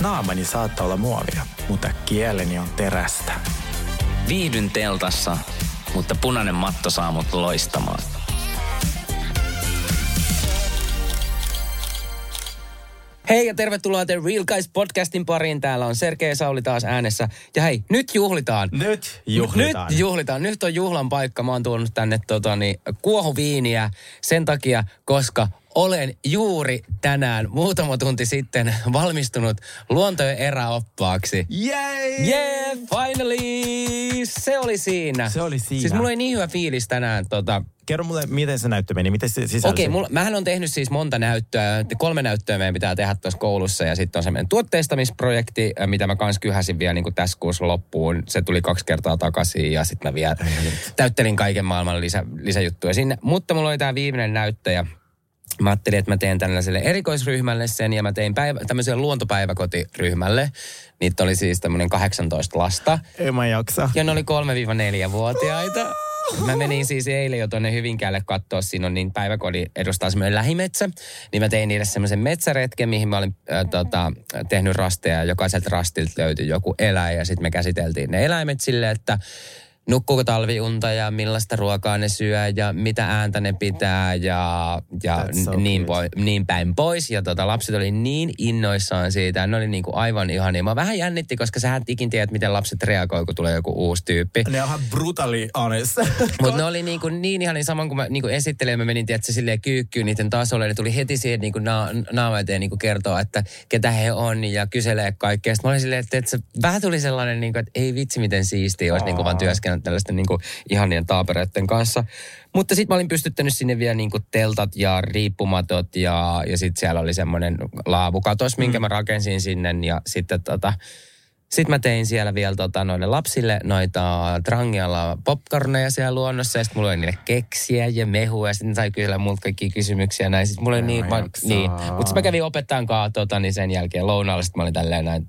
Naamani saattaa olla muovia, mutta kieleni on terästä. Viihdyn teltassa, mutta punainen matto saa mut loistamaan. Hei ja tervetuloa The Real Guys podcastin pariin. Täällä on Sergei Sauli taas äänessä. Ja hei, nyt juhlitaan. Nyt juhlitaan. Nyt juhlitaan. Nyt on juhlan paikka. Mä oon tuonut tänne totani, kuohuviiniä sen takia, koska olen juuri tänään muutama tunti sitten valmistunut luontojen eräoppaaksi. Yay! Yeah, finally! Se oli siinä. Se oli siinä. Siis mulla oli niin hyvä fiilis tänään. Tota, Kerro mulle, miten se näyttö meni, miten se sisälsi? Okei, okay, mähän on tehnyt siis monta näyttöä. Kolme näyttöä meidän pitää tehdä tuossa koulussa ja sitten on semmoinen tuotteistamisprojekti, mitä mä kans kyhäsin vielä niin kuin tässä kuussa loppuun. Se tuli kaksi kertaa takaisin ja sitten mä vielä täyttelin kaiken maailman lisä, lisäjuttuja sinne. Mutta mulla oli tämä viimeinen näyttö ja Mä ajattelin, että mä teen tällaiselle erikoisryhmälle sen ja mä tein päivä, tämmöiselle luontopäiväkotiryhmälle. Niitä oli siis tämmöinen 18 lasta. Ei mä jaksa. Ja ne oli 3-4-vuotiaita. Mä menin siis eilen jo tuonne Hyvinkäälle katsoa, siinä on niin päiväkodin edustaa semmoinen lähimetsä. Niin mä tein niille semmoisen metsäretken, mihin mä olin äh, tota, tehnyt rasteja ja jokaiselta rastilta löytyi joku eläin. Ja sitten me käsiteltiin ne eläimet sille, että nukkuuko talviunta ja millaista ruokaa ne syö ja mitä ääntä ne pitää ja, ja so niin, poi, niin päin pois. Ja tota, lapset oli niin innoissaan siitä. Ne oli niinku aivan ihania. Mä vähän jännitti, koska sä et ikin tiedä, miten lapset reagoi, kun tulee joku uusi tyyppi. Ne on ihan brutally honest. Mutta ne oli niinku niin ihan saman kuin mä niinku esittelin, mä menin tietysti silleen kyykkyyn niiden tasolle. Ne tuli heti siihen niinku na- naama eteen niinku kertoa, että ketä he on ja kyselee kaikkea. Sitten mä olin silleen, että, että se vähän tuli sellainen, niinku, että ei vitsi miten siistiä olisi niinku vaan työskennellä tällaisten niinku ihanien taapereiden kanssa. Mutta sitten mä olin pystyttänyt sinne vielä niinku teltat ja riippumatot ja, ja sitten siellä oli semmoinen laavukatos, minkä mä rakensin sinne ja sitten tota, sitten mä tein siellä vielä tota, noille lapsille noita Trangialla popcorneja siellä luonnossa. Ja sitten mulla oli niille keksiä ja mehua. Ja sitten sai kyllä multa kaikkia kysymyksiä näin. Sitten mulla oli niin, mä jaksaa. niin. Mutta sitten mä kävin opettajan kanssa tota, niin sen jälkeen lounaalla. Sitten mä olin tälleen näin,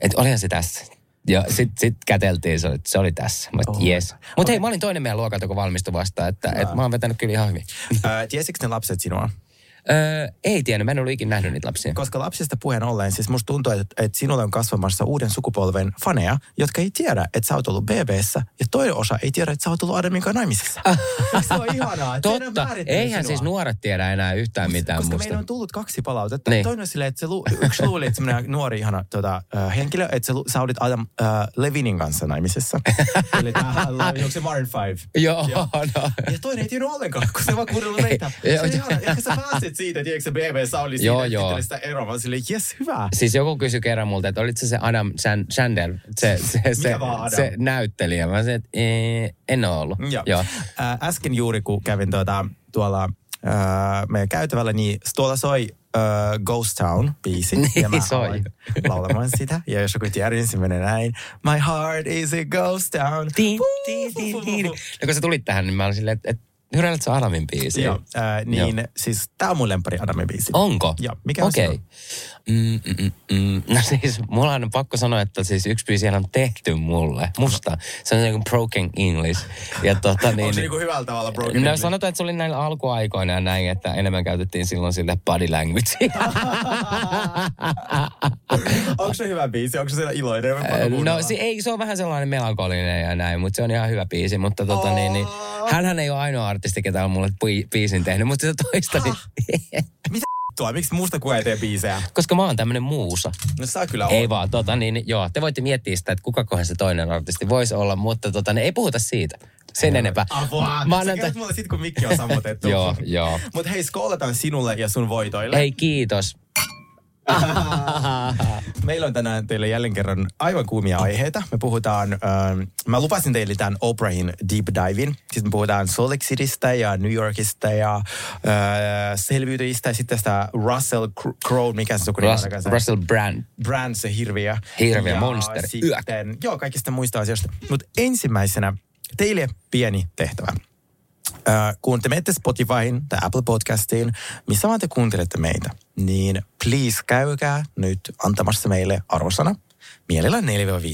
että olihan se tässä. Ja sitten sit käteltiin, se oli, se oli tässä. Mä Oh. yes. Mutta hei, mä olin toinen meidän luokalta, kun valmistui vasta. Että et mä oon vetänyt kyllä ihan hyvin. Ää, Tiesikö ne lapset sinua? Öö, ei tiennyt, mä en ollut ikinä nähnyt niitä lapsia. Koska lapsista puheen ollen, siis musta tuntuu, että, että sinulle on kasvamassa uuden sukupolven faneja, jotka ei tiedä, että sä oot ollut BBssä, ja toinen osa ei tiedä, että sä oot ollut Adamin kanssa naimisissa. Se on ihanaa? Totta, eihän sinua. siis nuoret tiedä enää yhtään mitään Koska musta. meillä on tullut kaksi palautetta. Niin. Toinen on silleen, että se lu, yksi luuli, että semmoinen nuori ihana tota, äh, henkilö, että se, lu- sä olit Adam äh, Levinin kanssa naimisissa. Eli tämähän onko se Maroon 5? Joo, Joo. no. Ja toinen ei tiennyt ollenkaan, kun se vaan kuunnellut meitä. Se on ihana. Ehkä sä pääsit siitä, tiedätkö se BBssä oli siitä, Joo, että joo. sitä eroa. Mä olin silleen, jes, hyvä. Siis joku kysyi kerran multa, että olitko se se Adam San- Sandler, se, se, se, vaan Adam? se näyttelijä. Mä sanoin, että ee, en ole ollut. Joo. Joo. Ä, äsken juuri, kun kävin tuota, tuolla ä, meidän käytävällä, niin tuolla soi ä, Ghost Town-biisi. Niin ja mä soi. laulamaan sitä. Ja jos joku tiedä, niin se menee näin. My heart is a ghost town. Tin, tin, tin, tin. No kun sä tulit tähän, niin mä olin silleen, että, että hyräälet sä Adamin biisiä? Joo, ä, niin siis tää on mun lempari Adamin biisi. Onko? Joo, mikä on Okei. sinun? Mm, mm, mm, mm. No siis, mulla on pakko sanoa, että siis yksi biisi on tehty mulle, musta. Se on niin kuin broken English. Ja tota niin... Onko se niinku hyvällä tavalla broken No English? sanotaan, että se oli näillä alkuaikoina ja näin, että enemmän käytettiin silloin sille body languagea. Onko se hyvä biisi? Onko se siellä iloinen? No se, ei, se on vähän sellainen melankolinen ja näin, mutta se on ihan hyvä biisi. Mutta tota niin, niin hänhän ei ole ainoa artisti, ketä on mulle bi- biisin tehnyt, mutta sitä toista, niin, Tuo, miksi musta kukaan ei tee biisejä? koska mä oon tämmönen muusa. No saa kyllä Ei vaan, tota niin, joo, te voitte miettiä sitä, että kukakohan se toinen artisti voisi olla, mutta tota, niin, ei puhuta siitä. Sen enempää. Apua. Sä Maanantai- kerrot mulle sit, kun mikki on sammutettu. Joo, joo. Mutta hei, skoolataan sinulle ja sun voitoille. Hei, kiitos. Meillä on tänään teille jälleen kerran aivan kuumia aiheita. Me puhutaan, äh, mä lupasin teille tämän Oprahin deep divin. Siis me puhutaan Salt Lake Citystä ja New Yorkista ja äh, selviytyjistä ja sitten tästä Russell Crowe, mikä se sukunimi Rus-? Russell Brand. Brand, se hirviö. Hirviö, ja monster, Sitten, joo, kaikista muista asioista. Mutta ensimmäisenä teille pieni tehtävä. Äh, kun te menette Spotifyin tai Apple Podcastiin, missä vaan te kuuntelette meitä, niin please käykää nyt antamassa meille arvosana. Mielellään 4-5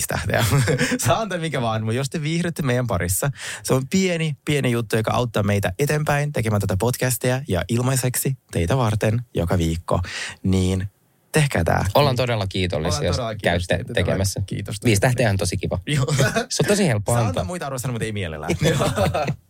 tähteä. Saa antaa mikä vaan, mutta jos te viihdytte meidän parissa, se on pieni, pieni juttu, joka auttaa meitä eteenpäin tekemään tätä podcastia ja ilmaiseksi teitä varten joka viikko. Niin tehkää tämä. Ollaan todella kiitollisia, Ollaan jos todella käytte kiitollisia. tekemässä. Kiitos. Viisi tähteä on tosi kiva. Se on tosi helppo Saa antaa. antaa muita arvosanoja, mutta ei mielellään.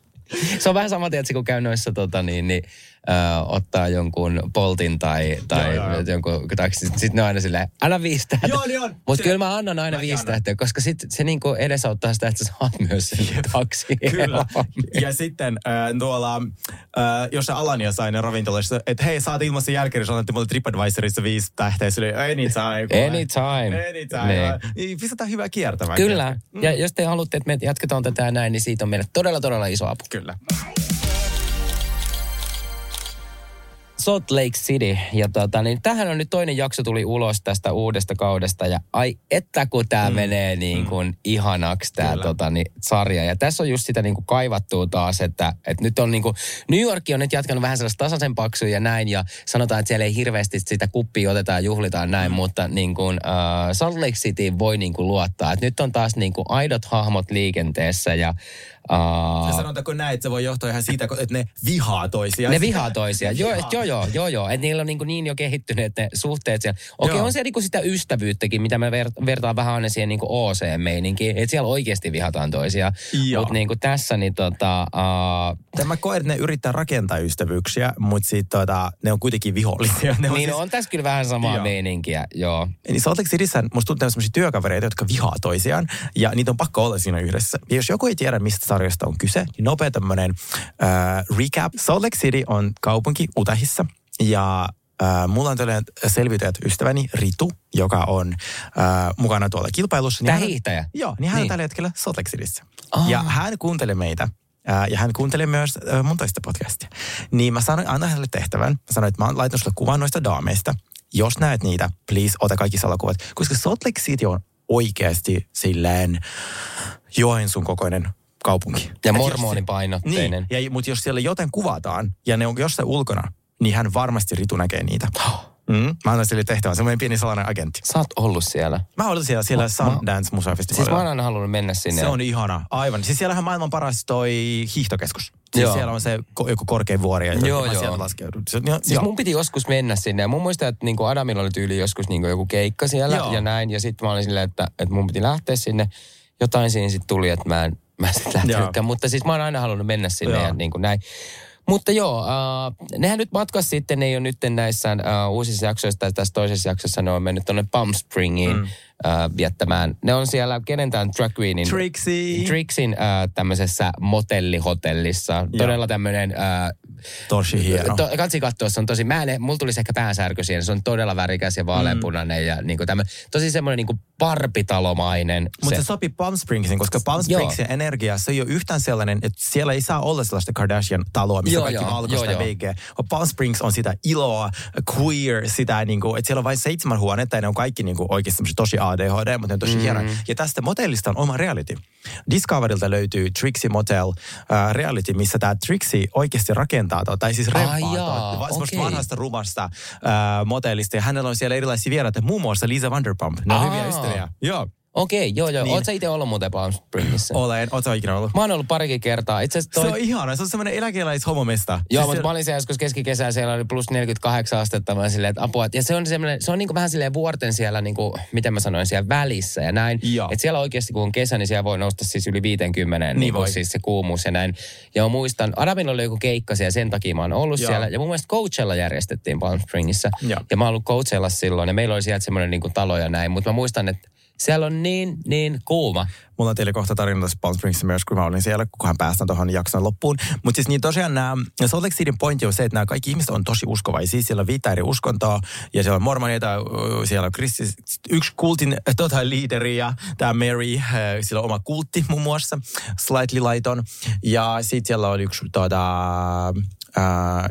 Se on vähän sama, tiedätkö, kun käy noissa tota, niin, niin, ö, ottaa jonkun poltin tai, tai Joo, joo, jonkun, tai sitten sit ne on aina silleen, anna viisi. Joo, niin on. Mutta kyllä mä annan aina Mäkin viisi tähteä, koska sit se niinku edesauttaa sitä, että sä saat myös sen kaksi. Kyllä. Ja sitten äh, tuolla, äh, jos se Alania sai ne ravintolassa, että hei, saat ilmaisen jälkeen, jos annatte mulle TripAdvisorissa viisi tähteä, oli anytime. Anytime. Anytime. Niin. Niin. Pistetään hyvää kiertämään. Kyllä. Ja jos te haluatte, että me jatketaan tätä näin, niin siitä on meille todella, todella iso apu. Kyllä. Salt Lake City. Ja tota, niin tähän on nyt toinen jakso tuli ulos tästä uudesta kaudesta. Ja ai että kun tämä mm. menee niin kuin mm. ihanaksi tämä tota, niin, sarja. Ja tässä on just sitä niin kuin kaivattua taas, että, että nyt on niin kuin, New York on nyt jatkanut vähän sellaista tasaisen paksua ja näin. Ja sanotaan, että siellä ei hirveästi sitä kuppia otetaan ja juhlitaan näin. Mm. Mutta niin kuin, uh, Salt Lake City voi niin kuin luottaa. Että nyt on taas niin kuin aidot hahmot liikenteessä ja Uh, sanotaanko näin, että se voi johtua ihan siitä, että ne vihaa toisiaan. ne vihaa toisiaan. Joo, vihaa. joo, joo, joo, joo. Että niillä on niin, niin jo kehittyneet ne suhteet siellä. Okei, Joo. on siellä niin sitä ystävyyttäkin, mitä me ver- vertaan vähän aina siihen niin OC-meininkiin. Että siellä oikeasti vihataan toisiaan. Joo. Mutta niin tässä, niin tota... Uh, Tämä koen, että ne yrittää rakentaa ystävyyksiä, mutta sitten tota, ne on kuitenkin vihollisia. Ne on niin siis, on tässä kyllä vähän samaa Joo. meininkiä, joo. Niin Salt Lake Cityssä musta tuntuu että sellaisia työkavereita, jotka vihaa toisiaan, ja niitä on pakko olla siinä yhdessä. Ja jos joku ei tiedä, mistä sarjasta on kyse, niin nopea tämmöinen äh, recap. Salt Lake City on kaupunki Utahissa, ja äh, mulla on tällainen selviytyjät ystäväni Ritu, joka on äh, mukana tuolla kilpailussa. Tää hän- hiihtäjä? Joo, niin hän Niin. on tällä hetkellä Salt Lake Cityssä. Ah. Ja hän kuuntelee meitä. Ää, Ja hän kuuntelee myös äh, mun toista podcastia. Niin mä sanoin, anna hänelle tehtävän. Mä sanoin, että mä oon laittanut sulle kuvan noista daameista. Jos näet niitä, please, ota kaikki salakuvat. Koska Salt Lake City on oikeasti silleen Joensuun kokoinen kaupunki. Ja mormonipainotteinen. Niin, ja, mutta jos siellä joten kuvataan ja ne on jossain ulkona, niin hän varmasti Ritu näkee niitä. Mm, mä annan sille tehtävän, semmoinen pieni salainen agentti. Sä oot ollut siellä. Mä olin siellä, siellä Sundance Musafestivaalilla. Siis mä oon aina halunnut mennä sinne. Se on ihana, aivan. Siis siellähän on maailman paras toi hiihtokeskus. Siis Joo. siellä on se ko- joku korkein vuori ja Joo, mä joo. sieltä laskeudun. Se, jo, Siis joo. mun piti joskus mennä sinne. Ja mun muistaa, että niinku Adamilla oli tyyli joskus niinku joku keikka siellä Joo. ja näin. Ja sitten mä olin silleen, että, että mun piti lähteä sinne. Jotain siinä sitten tuli, että mä en, mä en sitten lähtenytkään. Mutta siis mä oon aina halunnut mennä sinne Joo. ja niin kuin näin. Mutta joo, äh, nehän nyt matkas sitten, ne ei ole nyt näissä äh, uusissa jaksoissa tai tässä toisessa jaksossa, ne on mennyt tuonne Palm Springiin mm. Äh, viettämään. Ne on siellä kenentään Drag Queenin... Trixie. Trixin äh, tämmöisessä motellihotellissa. Todella tämmöinen... Äh, Tosi hieno. To, katsi katsoa, se on tosi, mä en, mulla tulisi ehkä päänsärky siihen, se on todella värikäs ja vaaleanpunainen ja niinku tämmö, tosi semmoinen niinku parpitalomainen. Mutta se, se sopii Palm Springsiin, koska Palm Joo. Springsin energia, se ei ole yhtään sellainen, että siellä ei saa olla sellaista Kardashian-taloa, missä Joo, kaikki joo, valkoista joo, ja joo. Palm Springs on sitä iloa, queer, sitä niin kuin, että siellä on vain seitsemän huonetta ja ne on kaikki niin kuin oikeasti tosi ADHD, mutta ne on tosi mm. hienoja. Ja tästä motellista on oma reality. Discoverilta löytyy Trixie Motel uh, reality, missä tämä Trixie oikeasti rakentaa, tota, tai siis jaa, tota, semmoista okei. vanhasta rumasta uh, motellista. Ja hänellä on siellä erilaisia vieraita, muun muassa Lisa Vanderpump. Ne on Aa. hyviä ystäviä. Joo. Okei, joo joo. Niin. Sä itse ollut muuten Palm Springissä? Olen, ootko ikinä ollut? Mä oon ollut parikin kertaa. Itse asiassa Se toi... on ihana, se on semmoinen eläkeläishomomesta. Joo, Siis mutta se- mä olin siellä joskus keskikesää, siellä oli plus 48 astetta, mä silleen, että apua. Ja se on semmoinen, se on niinku vähän silleen vuorten siellä, niinku, miten mä sanoin, siellä välissä ja näin. Että siellä oikeasti, kun on kesä, niin siellä voi nousta siis yli 50, niin, niin voi. siis se kuumuus ja näin. Ja mä muistan, Adamilla oli joku keikka siellä, sen takia mä oon ollut Joo. siellä. Ja mun mielestä Coachella järjestettiin Palm Springissä. Joo. Ja mä oon ollut Coachella silloin, ja meillä oli sieltä semmoinen niinku talo ja näin. Mutta mä muistan, että Siellä on niin, niin kuuma. Mulla on teille kohta tarina tässä Palm Springsissa myös, kun mä olin siellä, kunhan päästään tuohon jakson loppuun. Mutta siis niin tosiaan nämä, Salt Lake Cityn pointti on se, että nämä kaikki ihmiset on tosi uskovaisia. Siellä on viittä eri uskontoa ja siellä on mormoneita, siellä on kristis, yksi kultin tota, liideri ja tämä Mary, äh, sillä on oma kultti muun muassa, slightly laiton. Ja sitten siellä on yksi tota, äh,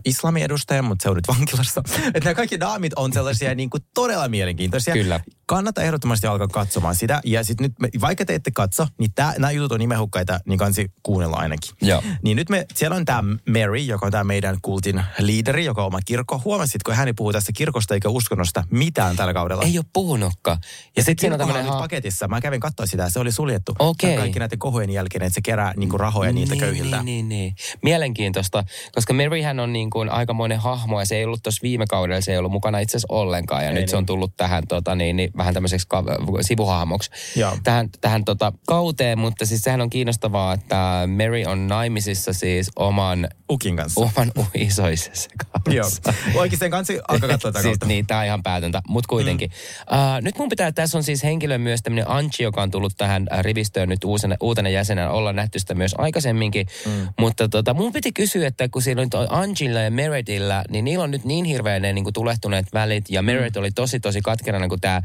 islamin edustaja, mutta se on nyt vankilassa. Että nämä kaikki daamit on sellaisia niin kuin todella mielenkiintoisia. Kyllä. Kannattaa ehdottomasti alkaa katsomaan sitä. Ja sitten nyt, me, vaikka te ette katso, niin tää, nämä jutut on nimehukkaita, niin kansi kuunnella ainakin. Joo. Niin nyt me, siellä on tämä Mary, joka on tämä meidän kultin liideri, joka on oma kirkko. Huomasitko, hän ei puhu tästä kirkosta eikä uskonnosta mitään tällä kaudella? Ei ole puhunutkaan. Ja sitten siinä on tämmöinen... oli paketissa. Mä kävin katsoa sitä ja se oli suljettu. Okei. Kaikki näiden kohojen jälkeen, että se kerää niinku rahoja niiltä niin, köyhiltä. Niin, niin, niin. Mielenkiintoista, koska Maryhän on niin kuin aikamoinen hahmo ja se ei ollut tuossa viime kaudella, se ei ollut mukana itse asiassa ollenkaan. Ja Ei nyt niin. se on tullut tähän tota, niin, niin, vähän tämmöiseksi ka- sivuhahmoksi Joo. tähän, tähän tota, kauteen. Mutta siis sehän on kiinnostavaa, että Mary on naimisissa siis oman, Ukin kanssa. oman isoisessa Joo. kanssa. Oikeasti kansi alkaa katsoa tätä siis, niin, tämä on ihan päätöntä, mutta kuitenkin. Mm. Uh, nyt mun pitää, tässä on siis henkilö myös tämmöinen Anchi, joka on tullut tähän äh, rivistöön nyt uusena, uutena jäsenenä. Ollaan nähty sitä myös aikaisemminkin. Mm. Mutta tota, mun piti kysyä, että kun siellä on Angilla ja Meredillä, niin niillä on nyt niin hirveän ne niin kuin tulehtuneet välit. Ja Meredith oli tosi, tosi katkerana, kun tämä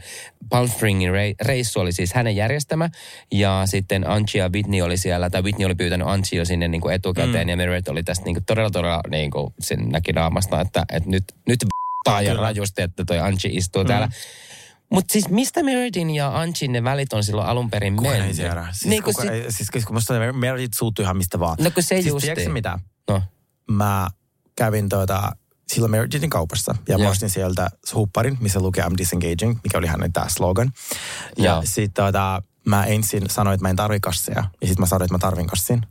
Palm Springin rei- reissu oli siis hänen järjestämä. Ja sitten Anchi ja Whitney oli siellä, tai Whitney oli pyytänyt Anchi jo sinne niin kuin etukäteen. Mm. Ja Meredith oli tästä niin kuin todella, todella niin kuin sen näki naamasta, että, että nyt, nyt ja Kyllä. rajusti, että toi Anchi istuu mm. täällä. Mutta siis mistä Meredin ja Anchin ne välit on silloin alun perin Kukaan ei mennyt? tiedä. Siis, niin sit, ei, siis kun musta Meredith suuttuu ihan mistä vaan. no kun se siis justiin. tiedätkö mitä? No. Mä kävin tuota, silloin Meredithin kaupassa ja mä Joo. ostin sieltä hupparin, missä lukee I'm disengaging, mikä oli hänen tämä slogan. Ja Joo. sitten tuota, mä ensin sanoin, että mä en tarvi kasseja. Ja sitten mä sanoin, että mä tarvin kassin.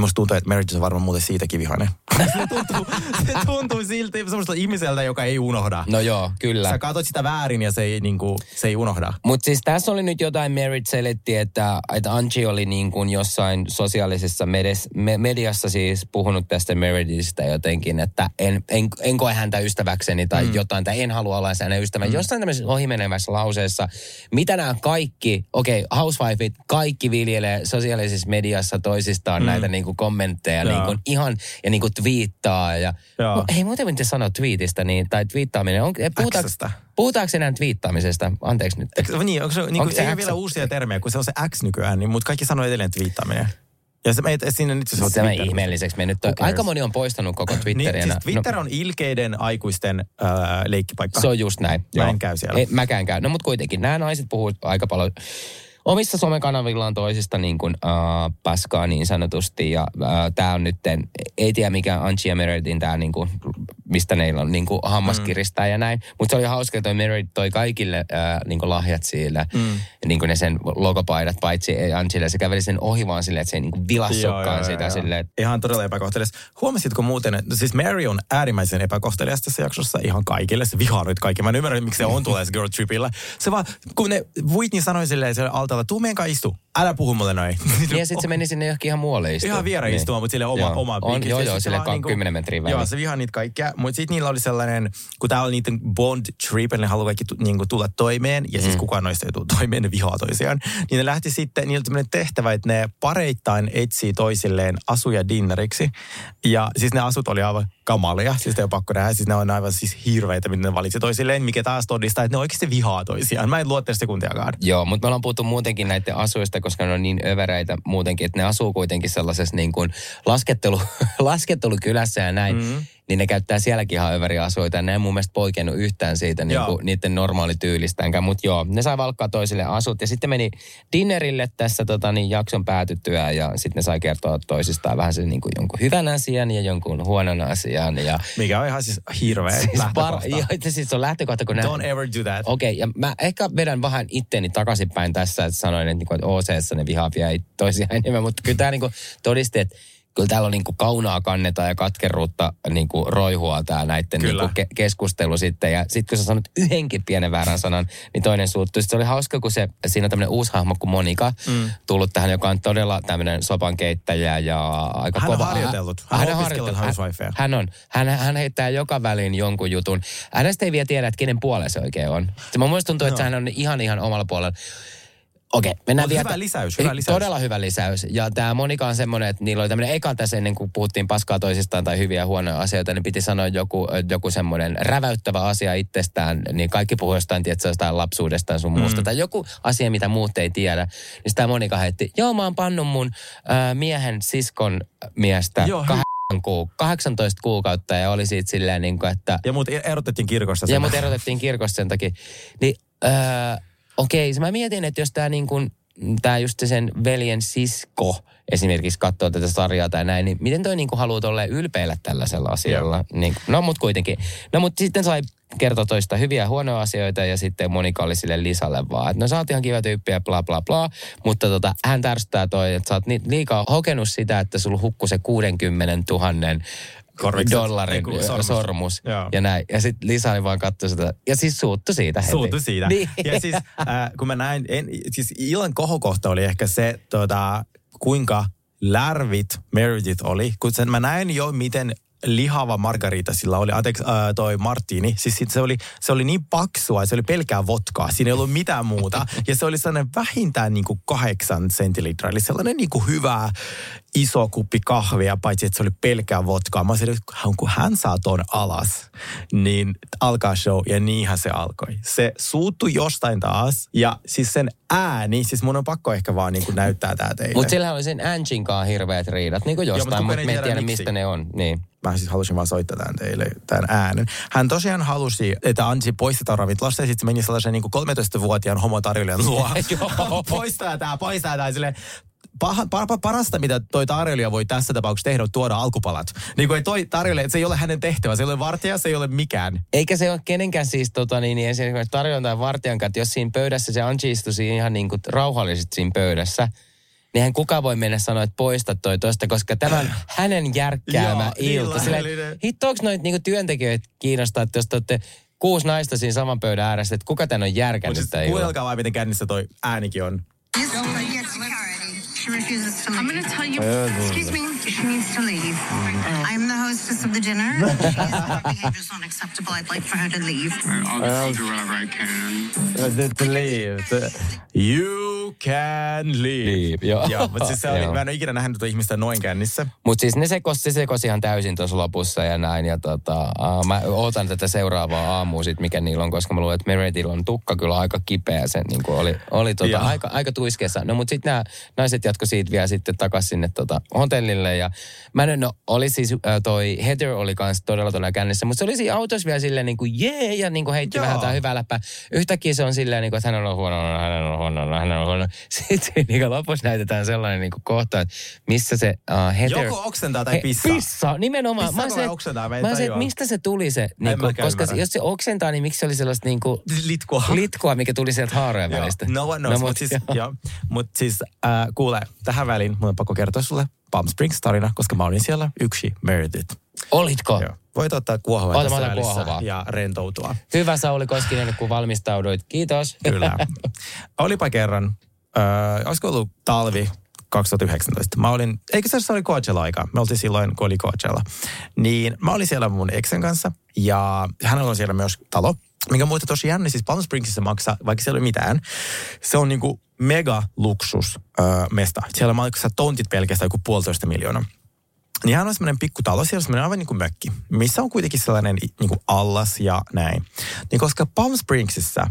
Niin musta tuntuu, että Meredith on varmaan muuten siitäkin vihainen. se, tuntuu, se tuntuu silti semmoista ihmiseltä, joka ei unohda. No joo, kyllä. Sä katsot sitä väärin ja se ei, niinku, se ei unohda. Mutta siis tässä oli nyt jotain, Merit selitti, että, että Angie oli niin kuin jossain sosiaalisessa medes, me, mediassa siis puhunut tästä Meredithistä jotenkin, että en, en, en koe häntä ystäväkseni tai mm. jotain, tai en halua olla hänen ystävä. Mm. Jossain tämmöisessä ohimenevässä lauseessa, mitä nämä kaikki, okei, okay, housewifeit, kaikki viljelee sosiaalisessa mediassa toisistaan mm. näitä niin kuin kommentteja Joo. niin kuin ihan, ja niin kuin twiittaa. Ja, Joo. no, hei, muuten miten sanoa twiitistä, niin, tai twiittaaminen, on, puhutaanko, Xstä. puhutaanko enää twiittaamisesta? Anteeksi nyt. Eikö, niin, onko se, niin Onko kuin, se ei X? vielä uusia termejä, kun se on se X nykyään, niin, mutta kaikki sanoo edelleen twiittaaminen. Ja se meitä siinä nyt se on Tämä ihmeelliseksi mennyt. Aika moni on poistanut koko Twitteriä. Niin, siis No, Twitter on ilkeiden aikuisten äh, leikkipaikka. Se on just näin. Mä en käy siellä. Ei, mäkään käy. No mutta kuitenkin, nämä naiset puhuu aika paljon omissa somekanavillaan toisista niin kuin, uh, paskaa niin sanotusti. Ja uh, tämä on nyt, ei tiedä mikä Anchi ja Meredithin tämä, niin kuin, mistä neillä on niin kuin, hammas kiristää ja näin. Mutta se oli hauska, että toi Meredith toi kaikille uh, niin kuin lahjat sille, mm. niin kuin ne sen logopaidat, paitsi Anchille. Se käveli sen ohi vaan silleen, että se ei niin kuin sitä silleen, että Ihan todella epäkohtelias. Huomasitko muuten, että siis Mary on äärimmäisen epäkohtelias tässä jaksossa ihan kaikille. Se vihaa nyt kaikki. Mä en ymmärrä, miksi se on tulee girl tripillä. Se vaan, kun ne Whitney sanoi silleen siellä altalla, tuu meidän kanssa istu. Älä puhu mulle noin. Niin ja sitten se meni sinne johonkin ihan muualle istumaan. Ihan viereen Niin. istumaan, mutta sille oma, Joo. oma on. Joo, Ja joo, sille vaan niinku- 10 metriä väliin. Joo, se vihaa niitä kaikkea. Mutta sitten niillä oli sellainen, kun tää oli niiden bond trip, eli ne haluaa kaikki niinku tulla toimeen, ja siis Mm. kukaan noista ei tule toimeen, ne vihaa toisiaan. Niin ne lähti sitten, niillä oli tehtävä, että ne pareittain etsii toisilleen asuja dinneriksi. Ja siis ne asut oli aivan kamalia, siis ei ole pakko nähdä. Siis ne on aivan siis hirveitä, mitä ne valitsi toisilleen, mikä taas todistaa, että ne oikeasti vihaa toisiaan. Mä en luottaisi sekuntiakaan. Joo, mutta me ollaan puhuttu muutenkin näiden asuista, koska ne on niin övereitä muutenkin, että ne asuu kuitenkin sellaisessa niin kuin laskettelu, laskettelukylässä ja näin. Mm. Niin ne käyttää sielläkin ihan överiä asuita. Ja ne ei mun mielestä poikennut yhtään siitä niin kuin, niiden normaalityylistäänkään. Mutta joo, ne sai valkkaa toisille asut. Ja sitten meni dinnerille tässä tota, niin jakson päätyttyä. Ja sitten ne sai kertoa toisistaan vähän sen niin kuin jonkun hyvän asian ja jonkun huonon asian. Ja, Mikä on ihan siis hirveä siis, lähtökohta. par, joo, se siis on lähtökohta, kun Don't ever do that. Okei, ja mä ehkä vedän vähän itteeni takaisinpäin tässä, että sanoin, että, niinku, että OC-ssa ne vihaa vielä toisiaan enemmän, mutta kyllä tämä niinku todisti, että kyllä täällä on niinku kaunaa kanneta ja katkeruutta niinku roihua tämä näiden Kyllä. niinku ke- keskustelu sitten. Ja sitten kun sä sanot yhdenkin pienen väärän sanan, niin toinen suuttuu. Sitten se oli hauska, kun se, siinä on tämmöinen uusi hahmo kuin Monika, mm. tullut tähän, joka on todella tämmöinen sopankeittäjä ja aika Hän on kova. harjoitellut. Hän on opiskellut housewifeja. Hän on. Hän, hän heittää joka väliin jonkun jutun. Hänestä ei vielä tiedä, että kenen puolella se oikein on. Se mun mielestä tuntuu, että hän on ihan ihan omalla puolella. Okei, mennään Mut vielä. hyvä lisäys, hyvä lisäys. Todella hyvä lisäys. Ja tämä Monika on semmoinen, että niillä oli tämmöinen eka tässä ennen kuin puhuttiin paskaa toisistaan tai hyviä ja huonoja asioita, niin piti sanoa joku, joku semmoinen räväyttävä asia itsestään, niin kaikki puhuu jostain, tiedätkö, jostain lapsuudestaan sun muusta, mm. tai joku asia, mitä muut ei tiedä. Niin sitä Monika heitti, joo mä oon pannut mun äh, miehen siskon miestä Joo, kuu, 18 kuukautta ja oli siitä silleen niin kuin, että Ja mut erotettiin kirkosta. sen- ja mut erotettiin kirkosta sen takia. Niin öö, okei, okay, mä mietin, että jos tämä niin kuin, tää just sen veljen sisko esimerkiksi katsoo tätä sarjaa tai näin, niin miten toi niin kuin haluaa tolleen ylpeillä tällaisella asialla? Niin, no mut kuitenkin. No mut sitten sai kertoa toista hyviä ja huonoja asioita ja sitten Monika oli sille Lisalle vaan, että no sä oot ihan kiva tyyppi ja bla bla bla, mutta tota, hän tärstää toi, että sä oot liikaa hokenut sitä, että sulla hukku se 60 000 Korvikset. dollarin Ei, kun sormus, sormus. Joo. ja näin. Ja sitten Lisa oli vaan katsoi sitä. Ja siis suuttu siitä heti. Suutu siitä. Niin. Ja siis äh, kun mä näin, en, siis illan kohokohta oli ehkä se, tota, kuinka lärvit Meredith oli. Kun sen mä näin jo, miten lihava margarita sillä oli, anteeksi, äh, toi Martini. Siis sit se oli, se oli niin paksua, se oli pelkää votkaa. Siinä ei ollut mitään muuta. Ja se oli sellainen vähintään niin kuin kahdeksan sentilitraa. Eli sellainen niin kuin hyvä iso kuppi kahvia, paitsi että se oli pelkää votkaa. Mä olisin, että kun hän saa ton alas, niin alkaa show. Ja niinhän se alkoi. Se suuttui jostain taas. Ja siis sen ääni, siis mun on pakko ehkä vaan niin kuin näyttää tää teille. Mutta sillä oli sen Angin kanssa hirveät riidat, niin kuin jostain, mutta me ei tiedä, miksi. mistä ne on. Niin. Mä siis halusin vaan soittaa tämän teille, tämän äänen. Hän tosiaan halusi, että Ansi poistetaan ravintolasta ja sitten meni sellaisen niin kuin 13-vuotiaan homotarjoilijan luo. Poistaa tämä, poistaa tämä. Silleen, paha, pa, pa, parasta, mitä toi tarjoilija voi tässä tapauksessa tehdä, on tuoda alkupalat. Niin kuin ei toi tarjoilija, että se ei ole hänen tehtävä, se ei ole vartija, se ei ole mikään. Eikä se ole kenenkään siis tota, niin, niin esimerkiksi tarjontaa vartijan kanssa, että jos siinä pöydässä se Anji istui siinä ihan niin kuin rauhallisesti siinä pöydässä, niin hän kuka voi mennä sanoa, että poista toi tosta, koska tämän hänen järkkäämä Joo, niin ilta. Hitto, onko noita niinku työntekijöitä kiinnostaa, että jos te olette kuusi naista siinä saman pöydän ääressä, että kuka tän on järkännyt Mutta tämän siis, kuunnelkaa vaan, miten kännissä toi äänikin on. Security. She refuses to leave. I'm going to tell you. Excuse me. She needs to leave. Hostess of the dinner. She's, her behavior is unacceptable. I'd like for her to leave. I'll do whatever I can. You can leave. Leave, joo. joo mutta siis se oli, mä en ole ikinä nähnyt tuota ihmistä noin kännissä. Mutta siis ne sekosi, se sekosi ihan täysin tuossa lopussa ja näin. Ja tota, uh, mä ootan tätä seuraavaa aamua sit, mikä niillä on, koska mä luulen, että Meredithillä on tukka kyllä aika kipeä. Se niin oli, oli tota, Joo. aika, aika tuiskeessa. No mutta sitten nämä naiset jatko siitä vielä sitten takaisin sinne tota, hotellille. Ja mä en, no oli siis, äh, toi Heather oli kanssa todella todella kännissä, mutta se oli siinä autossa vielä silleen niin kuin jee ja niin kuin heitti Joo. vähän jotain hyvää läppää. Yhtäkkiä se on silleen, niin kuin, että hän on huono, hän on huono, hän on huono. Sitten niin kuin lopussa näytetään sellainen niin kuin kohta, että missä se uh, Heather... Joko oksentaa tai pissaa. Pissaa, nimenomaan. Pissaako mä se? Mä mä se, että tajua. mistä se tuli se, niin kuin, koska ymmärrä. jos se oksentaa, niin miksi se oli sellaista niin kuin Litkua. litkua, mikä tuli sieltä haarojen välistä? No one knows, No, mutta siis, joo. joo. Mut siis äh, kuule, tähän väliin mun on pakko kertoa sulle Palm Springs-tarina, koska mä olin siellä yksi Meredith. Olitko? Joo. Voit ottaa kuohuvaa Ota, tässä ja rentoutua. Hyvä Sauli Koskinen, kun valmistauduit. Kiitos. Kyllä. Olipa kerran, äh, olisiko ollut talvi 2019. Mä olin, eikö se oli Coachella-aika? Me oltiin silloin, kun oli Coachella. Niin mä olin siellä mun eksen kanssa ja hänellä on siellä myös talo. Mikä muuta tosi jännä, siis Palm Springsissa maksaa, vaikka siellä ei ole mitään, se on niinku mega luksus äh, mesta. Siellä maksaa tontit pelkästään joku puolitoista miljoonaa. Niin hän on semmoinen pikku talo, siellä on semmoinen aivan niin kuin mökki, missä on kuitenkin sellainen niin kuin allas ja näin. Niin koska Palm Springsissa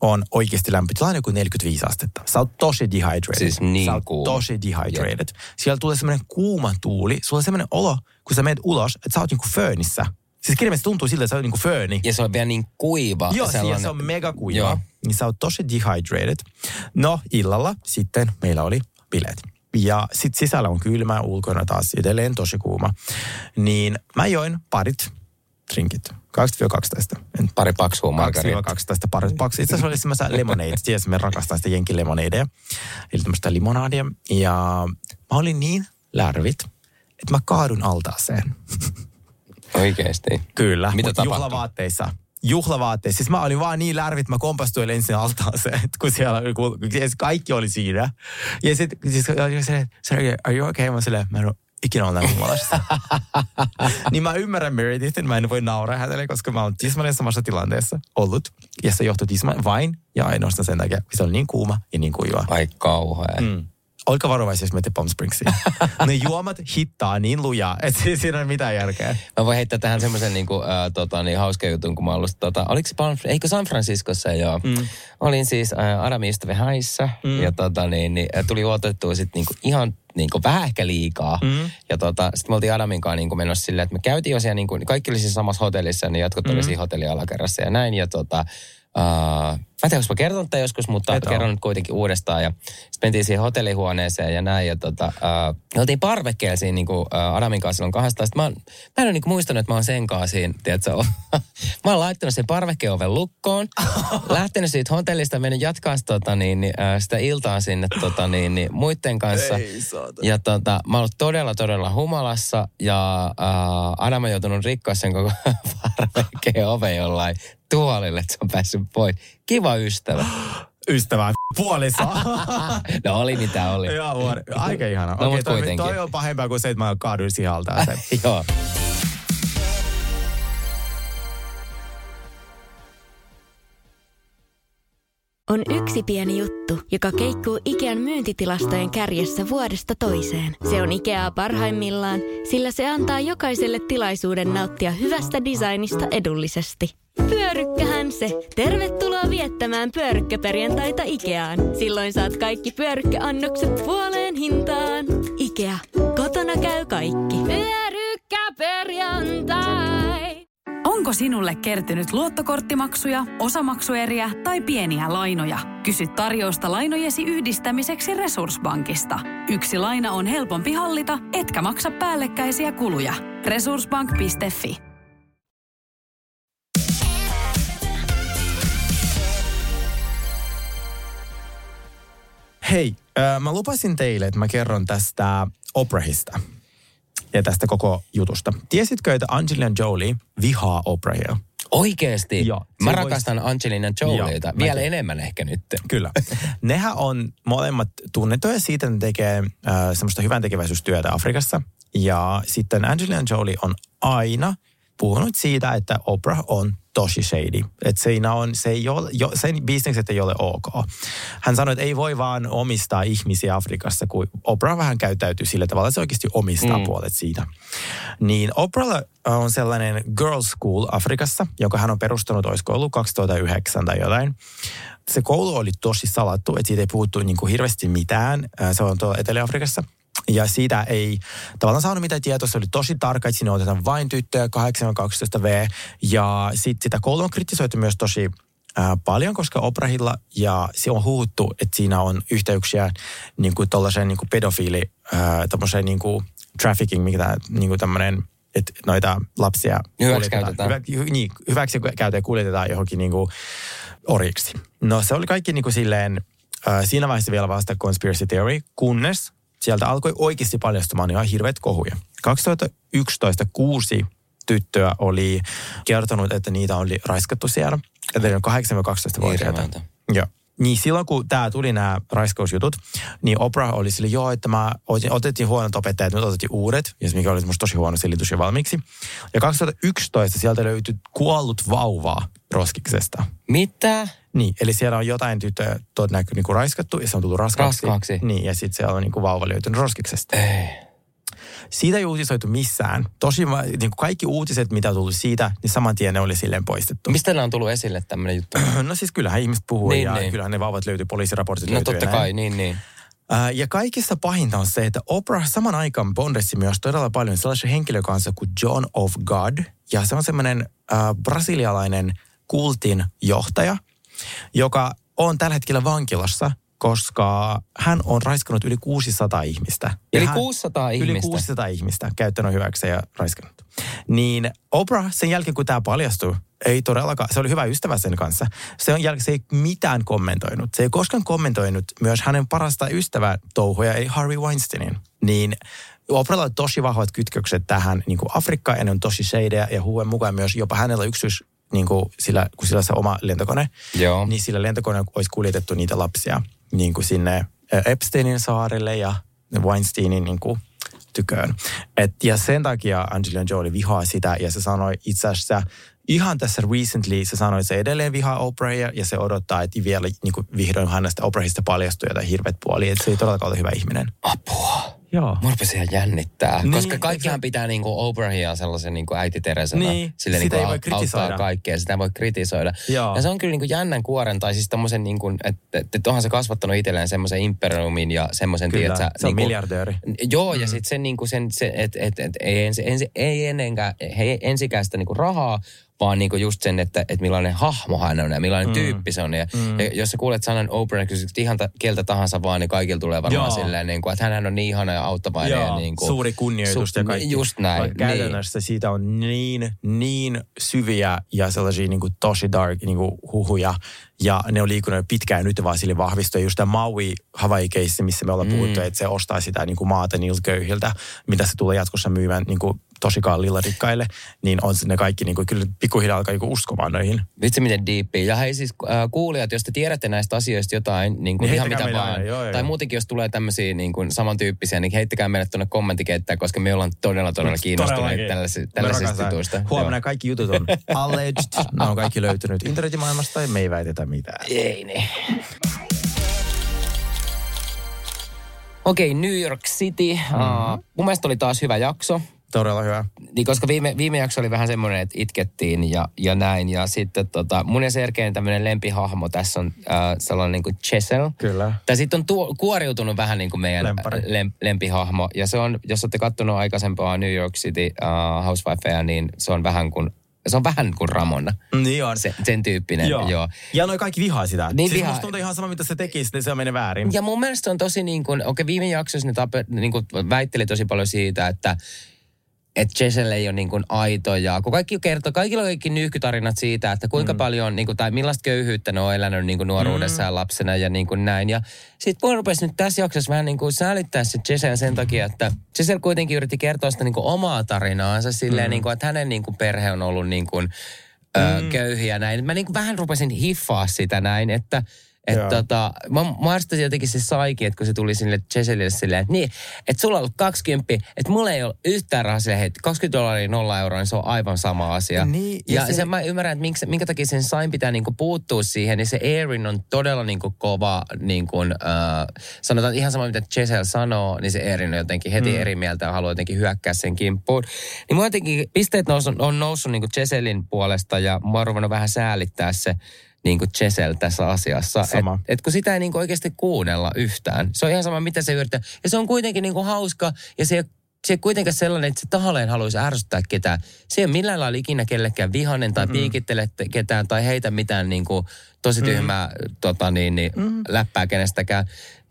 on oikeasti lämpötila on joku 45 astetta. Sä oot tosi dehydrated. Siis niin Sä oot kuuma. tosi dehydrated. Siellä tulee semmoinen kuuma tuuli. Sulla on semmoinen olo, kun sä menet ulos, että sä oot niinku föönissä. Siis kirjallisesti tuntuu siltä, että sä oot niinku fööni. Ja se on vielä niin kuiva. Joo, sellainen- se on mega kuiva. Joo. Niin sä oot tosi dehydrated. No, illalla sitten meillä oli bileet. Ja sit sisällä on kylmä, ulkona taas edelleen tosi kuuma. Niin mä join parit drinkit. 12-12. En Pari paksua margaria. 2-12 parit paksu. Itse asiassa oli semmoista lemonade. Tiedätkö, me rakastaa sitä jenkilemonadeja. Eli tämmöistä limonadia. Ja mä olin niin lärvit, että mä kaadun altaaseen. Oikeesti. Kyllä, Mitä tapahtui? juhlavaatteissa. Juhlavaatteissa. Siis mä olin vaan niin lärvit, mä kompastuin ensin altaaseen, että kun siellä kun, kun kaikki oli siinä. Ja sitten siis, Sergei, are you okay? Mä silleen, mä en ole ikinä ollut näin humalassa. niin mä ymmärrän Meredithin, mä en voi nauraa hänelle, koska mä oon tismalleen samassa tilanteessa ollut. Ja se johtui tisma vain ja ainoastaan sen takia, kun se oli niin kuuma ja niin kuiva. Ai kauhea. Mm. Olkaa varovaisia, jos menette Palm Springsiin. ne juomat hittaa niin lujaa, että si- siinä ei ole mitään järkeä. Mä voin heittää tähän semmoisen niin kuin, äh, tota, niin hauskan jutun, kun mä ollut, tota, oliko se Palm, eikö San Franciscossa joo. Mm. Olin siis äh, Adamin häissä mm. ja tota, niin, niin, äh, tuli otettua sit niin kuin, ihan niin kuin, vähän ehkä liikaa. Mm. Ja tota, sitten me oltiin Adamin kanssa niin kuin menossa silleen, että me käytiin jo siellä, niin kuin, kaikki oli siis samassa hotellissa, niin jotkut mm. oli siinä hotellin alakerrassa ja näin. Ja tota, Uh, mä en tiedä, mä kertonut tämän joskus, mutta Et kerron nyt kuitenkin uudestaan. Ja sitten mentiin siihen hotellihuoneeseen ja näin. Ja tota, uh, me oltiin parvekkeella siinä niin kuin, uh, Adamin kanssa silloin kahdestaan. Sitten Mä, oon- mä en ole niin muistanut, että mä oon sen kanssa siinä, tiedätkö, mä oon laittanut sen parvekkeen oven lukkoon, lähtenyt siitä hotellista, mennyt jatkaa tota, niin, uh, sitä iltaa sinne tota, niin, niin, muiden kanssa. Ei saatana. Ja tota, mä oon ollut todella, todella humalassa ja uh, Adam on joutunut rikkoa sen koko parvekkeen oven jollain tuolille, että se on päässyt pois. Kiva ystävä. Ystävää puoliso. No oli mitä oli. Joo, vuori. Aika ihana. No, Okei, mut toi, toi on pahempaa kuin se, että mä kaaduin altaaseen. Joo. On yksi pieni juttu, joka keikkuu Ikean myyntitilastojen kärjessä vuodesta toiseen. Se on Ikeaa parhaimmillaan, sillä se antaa jokaiselle tilaisuuden nauttia hyvästä designista edullisesti. Pyörykkähän se! Tervetuloa viettämään pyörykkäperjantaita Ikeaan. Silloin saat kaikki pyörykkäannokset puoleen hintaan. Ikea. Kotona käy kaikki. Pyörykkäperjantai! Onko sinulle kertynyt luottokorttimaksuja, osamaksueriä tai pieniä lainoja? Kysy tarjousta lainojesi yhdistämiseksi Resurssbankista. Yksi laina on helpompi hallita, etkä maksa päällekkäisiä kuluja. Resurssbank.fi Hei, mä lupasin teille, että mä kerron tästä Oprahista ja tästä koko jutusta. Tiesitkö, että Angelina Jolie vihaa Oprahia? Oikeesti? Joo, Mä se rakastan Angelina Jolieta. Joo, Vielä mäkin. enemmän ehkä nyt. Kyllä. Nehän on molemmat tunnettuja siitä, että ne tekee äh, semmoista hyvän tekeväisyystyötä Afrikassa. Ja sitten Angelina Jolie on aina puhunut siitä, että Oprah on tosi shady. Että siinä on, se ei ole, jo, sen bisnekset ei ole ok. Hän sanoi, että ei voi vaan omistaa ihmisiä Afrikassa, kun Oprah vähän käyttäytyy sillä tavalla, että se oikeasti omistaa mm. puolet siitä. Niin Oprahlla on sellainen girl school Afrikassa, joka hän on perustanut, olisiko ollut 2009 tai jotain se koulu oli tosi salattu, että siitä ei puhuttu niin kuin hirveästi mitään. Ää, Se on tuolla Etelä-Afrikassa. Ja siitä ei tavallaan saanut mitään tietoa. Se oli tosi tarkka, että sinne otetaan vain tyttöjä 8-12V. Ja sit sitä koulua on kritisoitu myös tosi ää, paljon, koska Oprahilla ja se on huhuttu, että siinä on yhteyksiä niin kuin tollaiseen niin kuin pedofiili, tommoseen niin kuin trafficking, mikä niin kuin tämmöinen, että noita lapsia Hyväksikäytetään. kuljetetaan. Hyvä, niin, hyväksi käytetään kuljetetaan johonkin niin kuin orjiksi. No se oli kaikki niin kuin silleen, äh, siinä vaiheessa vielä vasta conspiracy theory, kunnes sieltä alkoi oikeasti paljastumaan ihan hirveät kohuja. 2011 kuusi tyttöä oli kertonut, että niitä oli raiskattu siellä. Että ne on 8-12-vuotiaita. Hirveätä. Joo. Niin silloin, kun tämä tuli nämä raiskausjutut, niin Oprah oli sille, joo, että mä otin, otettiin huonot opettajat, nyt otettiin uudet, ja se mikä oli musta tosi huono selitys jo valmiiksi. Ja 2011 sieltä löytyi kuollut vauvaa roskiksesta. Mitä? Niin, eli siellä on jotain tyttöä todennäköisesti niin raiskattu, ja se on tullut raskaaksi. Raskaaksi. Niin, ja sitten siellä on niin kuin vauva löytynyt roskiksesta. Ei. Siitä ei uutisoitu missään. Tosi, niin kuin kaikki uutiset, mitä tullut siitä, niin saman tien ne oli silleen poistettu. Mistä nämä on tullut esille tämmöinen juttu? No siis kyllähän ihmiset puhuu Niin, ja niin. kyllähän ne vauvat löytyy, poliisiraportit No totta näin. kai, niin niin. Ää, Ja kaikista pahinta on se, että Oprah saman aikaan bondessi myös todella paljon sellaisen henkilön kanssa kuin John of God. Ja se on semmoinen äh, brasilialainen kultin johtaja, joka on tällä hetkellä vankilassa, koska hän on raiskannut yli 600 ihmistä. Yli hän, 600 Yli ihmistä? 600 ihmistä käyttänyt hyväksi ja raiskannut. Niin Oprah sen jälkeen, kun tämä paljastui, ei todellakaan, se oli hyvä ystävä sen kanssa. Se on jälkeen, se ei mitään kommentoinut. Se ei koskaan kommentoinut myös hänen parasta ystävää touhuja, eli Harvey Weinsteinin. Niin Oprahlla on tosi vahvat kytkökset tähän niin kuin Afrikkaan, ja ne on tosi shadeja, ja huuen mukaan myös jopa hänellä yksityis, niin kuin sillä, kun sillä on se oma lentokone, Joo. niin sillä lentokone olisi kuljetettu niitä lapsia niin kuin sinne Epsteinin saarelle ja Weinsteinin niin kuin tyköön. Et, ja sen takia Angelina Jolie vihaa sitä ja se sanoi itse asiassa ihan tässä recently se sanoi, että se edelleen vihaa Oprahia ja se odottaa, että vielä niin kuin vihdoin hänestä Oprahista paljastuu jotain hirveät puoli. Että se ei todellakaan ole hyvä ihminen. Apua. Joo. Mua rupesi ihan jännittää, Niin, koska kaikkihan eikö- pitää niinku Oprahia sellaisen niinku äiti Teresana. Niin, sille sitä niinku ei voi kritisoida. auttaa kaikkea, sitä voi kritisoida. Joo. Ja se on kyllä niinku jännän kuoren, tai siis tommosen niinku, että et, et onhan se kasvattanut itselleen semmoisen imperiumin ja semmoisen, Kyllä, tiedätkö, se on niinku, miljardööri. Joo, ja sitten sen, niinku sen, se, että et, et, ei, ensi, ensi, ei ennenkään, ensikään sitä niinku rahaa, vaan niinku just sen, että, että millainen hahmo hän on ja millainen mm. tyyppi se on. Ja, mm. ja jos sä kuulet sanan Oprah, kun ihan ta, kieltä tahansa vaan, niin kaikilla tulee varmaan Joo. silleen, niin kuin, että hänhän on niin ihana ja auttavainen. Joo, ja niin kuin, suuri kunnioitus su- ja kaikki. Just näin. Niin. käytännössä siitä on niin, niin syviä ja sellaisia niin kuin tosi dark niin kuin huhuja. Ja ne on liikunut pitkään nyt vaan sille vahvistui. Just tämä Maui hawaii missä me ollaan mm. puhuttu, että se ostaa sitä niin kuin maata niiltä köyhiltä, mitä se tulee jatkossa myymään niin kuin tosi kalliilla rikkaille. Niin on ne kaikki, niin kuin, kyllä pikkuhiljaa alkaa niin uskomaan noihin. Vitsi miten diippi. Ja hei siis äh, kuulijat, jos te tiedätte näistä asioista jotain, niin kuin Niin ihan mitä vaan. aina, joo, joo. tai muutenkin, jos tulee tämmöisiä niin kuin samantyyppisiä, niin heittäkää meille tuonne kommenttikenttään, koska me ollaan todella, todella kiinnostuneita tällaisista, rakastetaan. jutuista. Huomenna Joo. kaikki jutut on alleged. ne on kaikki löytynyt internetimaailmasta ja me ei väitetä mitään. Ei niin. Okei, okay, New York City. Mm-hmm. Uh, mun mielestä oli taas hyvä jakso. Todella hyvä. Niin, koska viime, viime jakso oli vähän semmoinen, että itkettiin ja, ja näin. Ja sitten tota, mun ja Sergeen tämmöinen lempihahmo tässä on äh, sellainen niin kuin Chesel. Kyllä. Tai sitten on tuo, kuoriutunut vähän niin kuin meidän lem, lempihahmo. Ja se on, jos olette kattonut aikaisempaa New York City uh, Housewifeja, niin se on vähän kuin, se on vähän kuin Ramona. Niin on. Se, sen tyyppinen, joo. joo. Ja noi kaikki vihaa sitä. Niin siis vihaa. musta tuntuu ihan sama, mitä se tekisi, niin se menee väärin. Ja mun mielestä on tosi niin kuin, okei viime jaksossa ne tape, niin kuin väitteli tosi paljon siitä, että että Jessel ei ole niin kuin aito ja kun kaikki kertoo, kaikilla on kaikki nyyhkytarinat siitä, että kuinka mm. paljon niin kuin, tai millaista köyhyyttä ne on elänyt niin kuin nuoruudessa mm. ja lapsena ja niin kuin näin. Ja sitten mun rupesi nyt tässä jaksossa vähän niin kuin säälittää se Jessel sen takia, että Jessel kuitenkin yritti kertoa sitä niin kuin omaa tarinaansa silleen, mm. niin kuin, että hänen niin kuin perhe on ollut niin kuin, ö, Mm. köyhiä näin. Mä niin kuin vähän rupesin hiffaa sitä näin, että että tota, mä, mä arvostasin jotenkin se saikin, että kun se tuli sinne Cheselille silleen, että niin, että sulla on ollut 20, että mulla ei ole yhtään rahaa silleen, että 20 dollaria nolla euroa, niin se on aivan sama asia. Niin, ja ja se- se, mä ymmärrän, että minkä, minkä takia sen sain pitää niinku puuttua siihen, niin se Erin on todella niinku kova, niinku, äh, sanotaan ihan sama mitä Chesel sanoo, niin se Erin on jotenkin heti mm. eri mieltä ja haluaa jotenkin hyökkää sen kimppuun. Niin mua jotenkin pisteet nous, on noussut niinku Cheselin puolesta ja mua on ruvennut vähän säälittää se niin kuin Chesel tässä asiassa. Sama. Et, et kun sitä ei niin kuin oikeasti kuunnella yhtään. Se on ihan sama, mitä se yrittää. Ja se on kuitenkin niin kuin hauska ja se ei, se ei kuitenkaan sellainen, että se tahalleen haluaisi ärsyttää ketään. Se ei millään lailla ikinä kellekään vihanen tai mm-hmm. piikittele te- ketään tai heitä mitään niin kuin tosi tyhmää mm-hmm. tota niin, niin mm-hmm. läppää kenestäkään.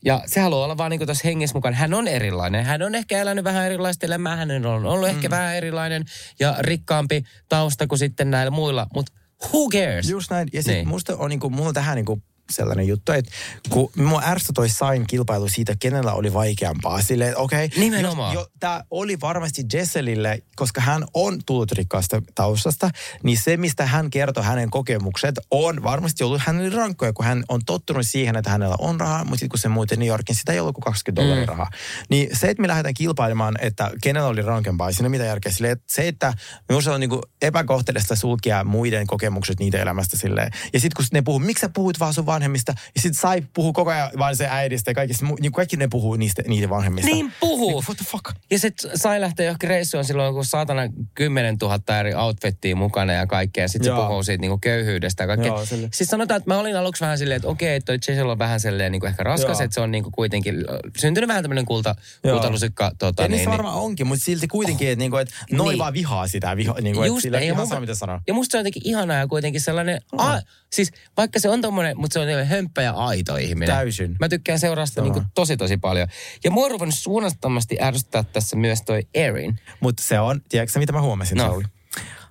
Ja se haluaa olla vaan niin tuossa hengessä mukaan. Hän on erilainen. Hän on ehkä elänyt vähän erilaista elämää. Hän on ollut mm. ehkä vähän erilainen ja rikkaampi tausta kuin sitten näillä muilla. Mutta who cares? Just näin. Ja sitten Niin. musta on niinku, mulla on tähän niinku sellainen juttu, että kun mua toi Sain kilpailu siitä, kenellä oli vaikeampaa. Silleen, että okei, okay, Nimenomaan. jo, tämä oli varmasti Jesselille, koska hän on tullut rikkaasta taustasta, niin se, mistä hän kertoi hänen kokemukset, on varmasti ollut hänelle rankkoja, kun hän on tottunut siihen, että hänellä on rahaa, mutta sitten kun se muutti New Yorkin, sitä ei ollut kuin 20 dollaria Mm. rahaa. Niin se, että me lähdetään kilpailemaan, että kenellä oli rankempaa, siinä mitään järkeä. Silleen, että se, että minusta on niinku epäkohtelista sulkea muiden kokemukset niiden elämästä silleen. Ja sitten kun ne puhuu, miksi sä puhut vaan sun vanhemmista? Ja sitten Sai puhuu koko ajan vaan se äidistä ja kaikista, niin kaikki ne puhuu niistä, niiden vanhemmista. Niin puhuu. Niin, what the fuck? Ja se sai lähteä johonkin reissuun silloin, kun saatana 10 000 eri outfittiä mukana ja kaikkea. Sitten se puhuu siitä niinku köyhyydestä ja kaikkea. Joo, sille- Siis sanotaan, että mä olin aluksi vähän silleen, että okei, toi Cecil on vähän silleen niinku ehkä raskas, Joo. että se on niinku kuitenkin syntynyt vähän tämmöinen kulta, Joo. kultalusikka. Tota, Ja niin, niin, se niin. varmaan onkin, mutta silti kuitenkin, että niinku, et noin Niin. vaan vihaa sitä. Viha, niinku, et Just sillä, näin, ja ihan mun- sama, mitä sanoo. Ja musta se on jotenkin ihanaa ja kuitenkin sellainen, mm. a, siis vaikka se on tommonen, mutta se on jotenkin hömppä ja aito ihminen. Täysin. Mä tykkään seuraa sitä Sama. niinku tosi tosi paljon. Ja mua on ruvennut suunnattomasti ärsyttää tässä myös toi Erin. Mutta se on, tiedätkö mitä mä huomasin, No. no. Sauli?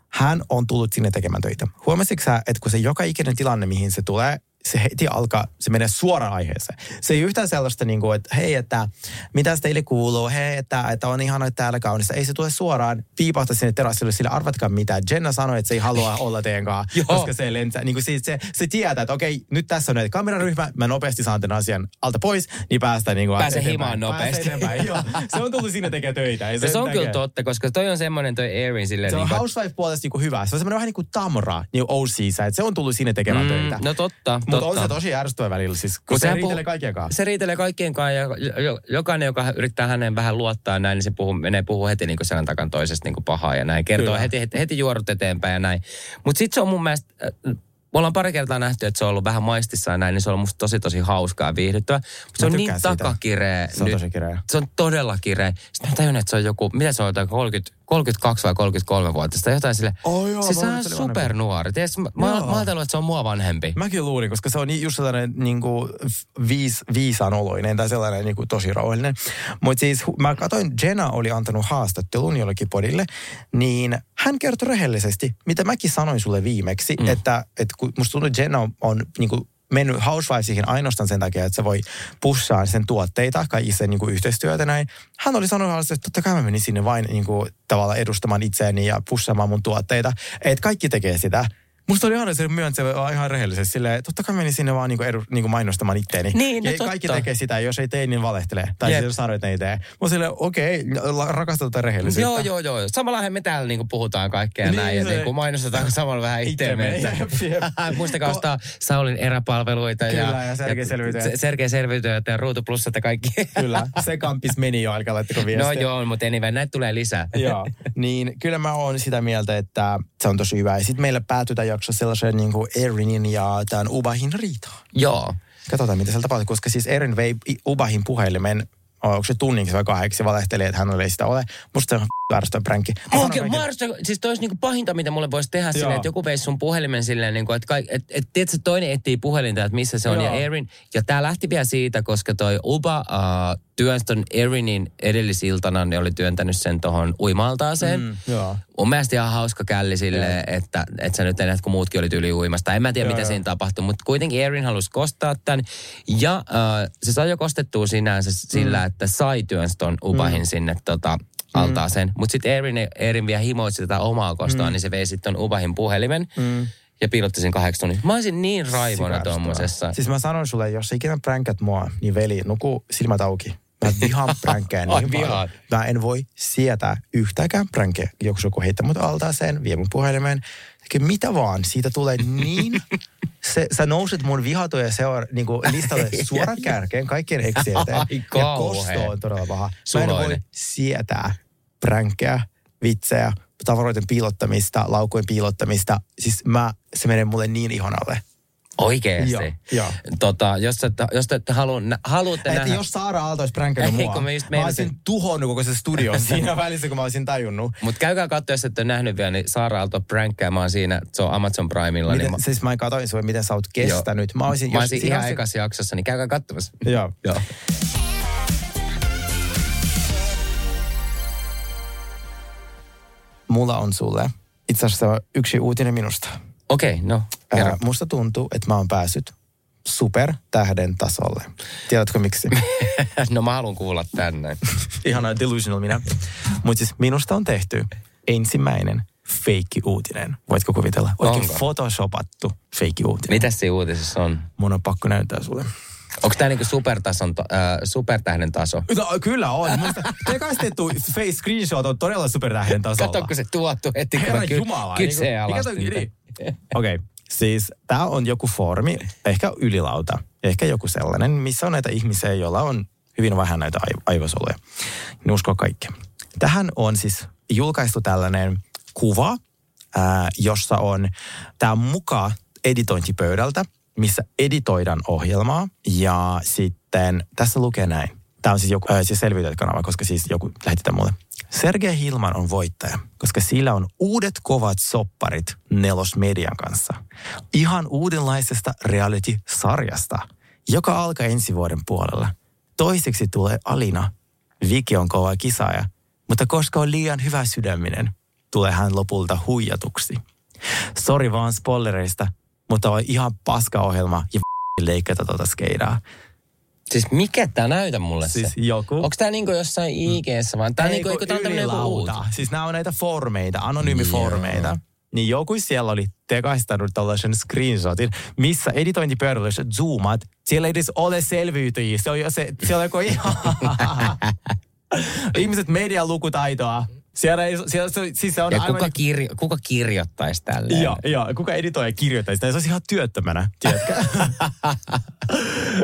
Hän on tullut sinne tekemään töitä. Huomasitko sä, että kun se joka ikinen tilanne, mihin se tulee, se heti alkaa, se menee suoraan aiheeseen. Se ei yhtään sellaista niin kuin, että hei, että mitä teille kuuluu, hei, että, että on ihana, että täällä kaunista. Ei se tule suoraan piipahta sinne terassille, sillä arvatkaa mitä. Jenna sanoi, että se ei halua olla teidän kanssa, koska se lentää. Niin kuin siis se, se tietää, että okei, nyt tässä on näitä kameraryhmä, mä nopeasti saan tämän asian alta pois, niin päästään niin kuin Pääse himaan nopeasti. Pääse eteenpäin, joo. Se on tullut sinne tekemään töitä. Ei No se on sen kyllä totta, koska toi on semmoinen toi Erin silleen... Se on niin kuin- housewife-puolesta niinku hyvä. Se on semmoinen vähän niin kuin Tamra niin OC-sä, että se on tullut sinne tekemään töitä. No totta, Mutta on se tosi ärsyttävä välillä, siis, kun se sehän riitelee puhuu- kaikkien kanssa. Se riitelee kaikkien kanssa ja jo- jokainen, joka yrittää hänen vähän luottaa näin, niin se puhuu, menee puhuu heti niin selän takan toisesta niin pahaa ja näin. Kertoo Kyllä. heti, heti, heti juorut eteenpäin ja näin. Mutta sitten se on mun mielestä, äh, me ollaan pari kertaa nähty, että se on ollut vähän maistissa ja näin, niin se on ollut musta tosi tosi hauskaa ja viihdyttävä. Mutta se on niin siitä. takakireä. Se on tosi kireä. Se on todella kireä. Sitten mä tajun, että se on joku, mitä se on, jotain 30, 32 vai 33 vuotta. Jotain sille, Oh joo, että se vanhempi. supernuori. Tiedätkö, mä, mä, mä ajatellut, että se on mua vanhempi. Mäkin luulin, koska se on niin- just sellainen niin kuin viis, viisaan oloinen tai sellainen niin kuin tosi rauhallinen. Mutta siis mä katsoin, Jenna oli antanut haastattelun jollekin podille, niin hän kertoi rehellisesti, mitä mäkin sanoin sulle viimeksi, mm. että, että kun musta tuntuu, että Jenna on, on niin kuin mennyt Housewivesiin ainoastaan sen takia, että se voi pushaa sen tuotteita, kaikki sen niin yhteistyötä näin. Hän oli sanonut että totta kai mä menin sinne vain niin kuin, tavallaan edustamaan itseäni ja pushaamaan mun tuotteita. Että kaikki tekee sitä. Musta oli ihana se myöntä se on ihan rehellisesti silleen, että totta kai menin sinne vaan niinku edu, niinku mainostamaan itteeni. Niin, no ja kaikki totta. tekee sitä, jos ei tee, niin valehtelee. Tai Jep. siis sanoo, että ne ei tee. Mä silleen, okei, okay, rakastetaan rehellisyyttä. Joo, joo, joo. Samallahan me täällä niinku puhutaan kaikkea Niin, näin ja niinku mainostetaan samalla vähän itteemme. Että-. Muistakaa ostaa Saulin eräpalveluita Kyllä, ja Sergei Selviytyjät. Se- Sergei Selviytyjät ja Ruutu Plussat ja kaikki. Kyllä, se kampis meni jo, alkaa laittako viestiä. No joo, mutta anyway, näitä tulee lisää. Joo, niin kyllä mä oon sitä mieltä, että se on tosi hyvä. Ja sitten meillä päätyy jakso sellaiseen niin kuin Erinin ja tämän Ubahin riitaan. Joo. Katsotaan, mitä siellä tapahtuu, koska siis Erin vei Ubahin puhelimen, onko se tunniksi vai kahdeksi, valehtelee, että hän ei sitä ole. Musta se on ärsyttävä pränkki. Mä Oikein, Marsta, siis toi olisi niinku pahinta, mitä mulle voisi tehdä silleen, että joku veisi sun puhelimen silleen, niinku, että kaik, et, et, tiedätkö, toinen etsii puhelinta, että missä se on. Joo. Ja Erin, ja tää lähti vielä siitä, koska toi Uba uh, työnsi ton Erinin edellisiltana, ne oli työntänyt sen tohon uimaltaaseen. Mm, joo. Mun mielestä ihan hauska källi silleen, että, että sä nyt enää, kun muutkin oli tyyli uimasta. En mä tiedä, Joo, mitä joo. siinä tapahtui, mutta kuitenkin Erin halusi kostaa tämän. Ja äh, se sai jo kostettua sinänsä sillä, Mm. että sai työnsi ton Ubahin sinne tota, altaaseen. Mutta sitten Erin, Erin vielä himoitsi tätä omaa kostoa, niin se vei sitten ton Ubahin puhelimen. Ja piilotti sen kahdeksi tunnin. Mä olisin niin raivona tuommoisessa. Siis mä sanon sulle, jos sä ikinä pränkät mua, niin veli, nuku silmät auki. Mä vihaan pränkkejä niin paljon. vihaat. Mä en voi sietää yhtäkään pränkkejä. Joku joku heittää mut altaaseen, vie mun puhelimen. Tekee mitä vaan, siitä tulee niin... Se, sä nouset mun vihatuja seura, niin listalle suoraan kärkeen, kaikkien eksien eteen. Ai, ja kosto on todella paha. Mä en voi sietää pränkkejä, vitsejä, tavaroiden piilottamista, laukujen piilottamista. Siis mä, se menee mulle niin ihonalle. Oikeesti. Joo, joo. Tota, jos, et, jos te ette halua, nä, haluatte Että nähdä... jos Saara Aalto olisi pränkännyt mua, mä just mä olisin tuhonnut koko se studio siinä välissä, kun mä olisin tajunnut. Mutta käykää katsoa, jos ette nähnyt vielä, niin Saara Aalto pränkkäämään siinä, se on Amazon Primella. Miten, niin mä, siis mä katsoin sua, miten sä oot kestänyt. Mä olisin, mä olisin siinä ihan ekassa jaksossa, niin käykää katsomassa. Joo. Joo. Mulla on sulle itse asiassa yksi uutinen minusta. Okei, okay, no, kerro. Ää, musta tuntuu, että mä oon päässyt supertähden tasolle. Tiedätkö miksi? no mä haluan kuulla tänne. Ihana delusional minä. Mutta siis minusta on tehty ensimmäinen feikki-uutinen. Voitko kuvitella? Oikein Onko? photoshopattu feikki-uutinen. Mitä siinä uutisessa on? Mun on pakko näyttää sulle. Onko tämä niinku supertason, äh, supertähden taso? No, kyllä on. Musta tekastettu face screenshot on todella supertähden tasolla. Katso, kun se tuottu heti, kun Herra ky- Jumala. kyseenalaistin niin Okei, okay. siis tämä on joku foorumi, ehkä ylilauta, ehkä joku sellainen, missä on näitä ihmisiä, joilla on hyvin vähän näitä aiv- aivosoluja. Ne uskoo kaikkea. Tähän on siis julkaistu tällainen kuva, ää, jossa on tämä muka editointipöydältä, missä editoidaan ohjelmaa. Ja sitten tässä lukee näin. Tämä on siis joku, äh, siis kanava, koska siis joku lähetti tämän mulle. Sergei Hilman on voittaja, koska sillä on uudet kovat sopparit Nelosmedian kanssa. Ihan uudenlaisesta reality-sarjasta, joka alkaa ensi vuoden puolella. Toiseksi tulee Alina. Viki on kova kisaaja, mutta koska on liian hyvä sydäminen, tulee hän lopulta huijatuksi. Sori vaan spoilereista, mutta on ihan paska ohjelma ja leikata tuota skeidaa. Siis mikä tää näytä mulle Siis se? joku. Onko tää niinku jossain IG-ssä vaan? Tää niinku, eikö tää on tämmönen joku ylilauta. uut. Siis nämä on näitä formeita, anonyymiformeita. Niin joku siellä oli tekaistanut tällaisen screenshotin, missä editointipöydällä zoomat, siellä ei edes ole selviytyjiä. Se on jo se, siellä on joku ihan... Ihmiset median lukutaitoa. Siellä ei, siellä, se, siis se on Ja aivan kuka, kirjo, kuka kirjoittaisi tälleen? Joo, joo. Kuka editoi ja kirjoittaa sitä? Se olisi ihan työttömänä, tiedätkö?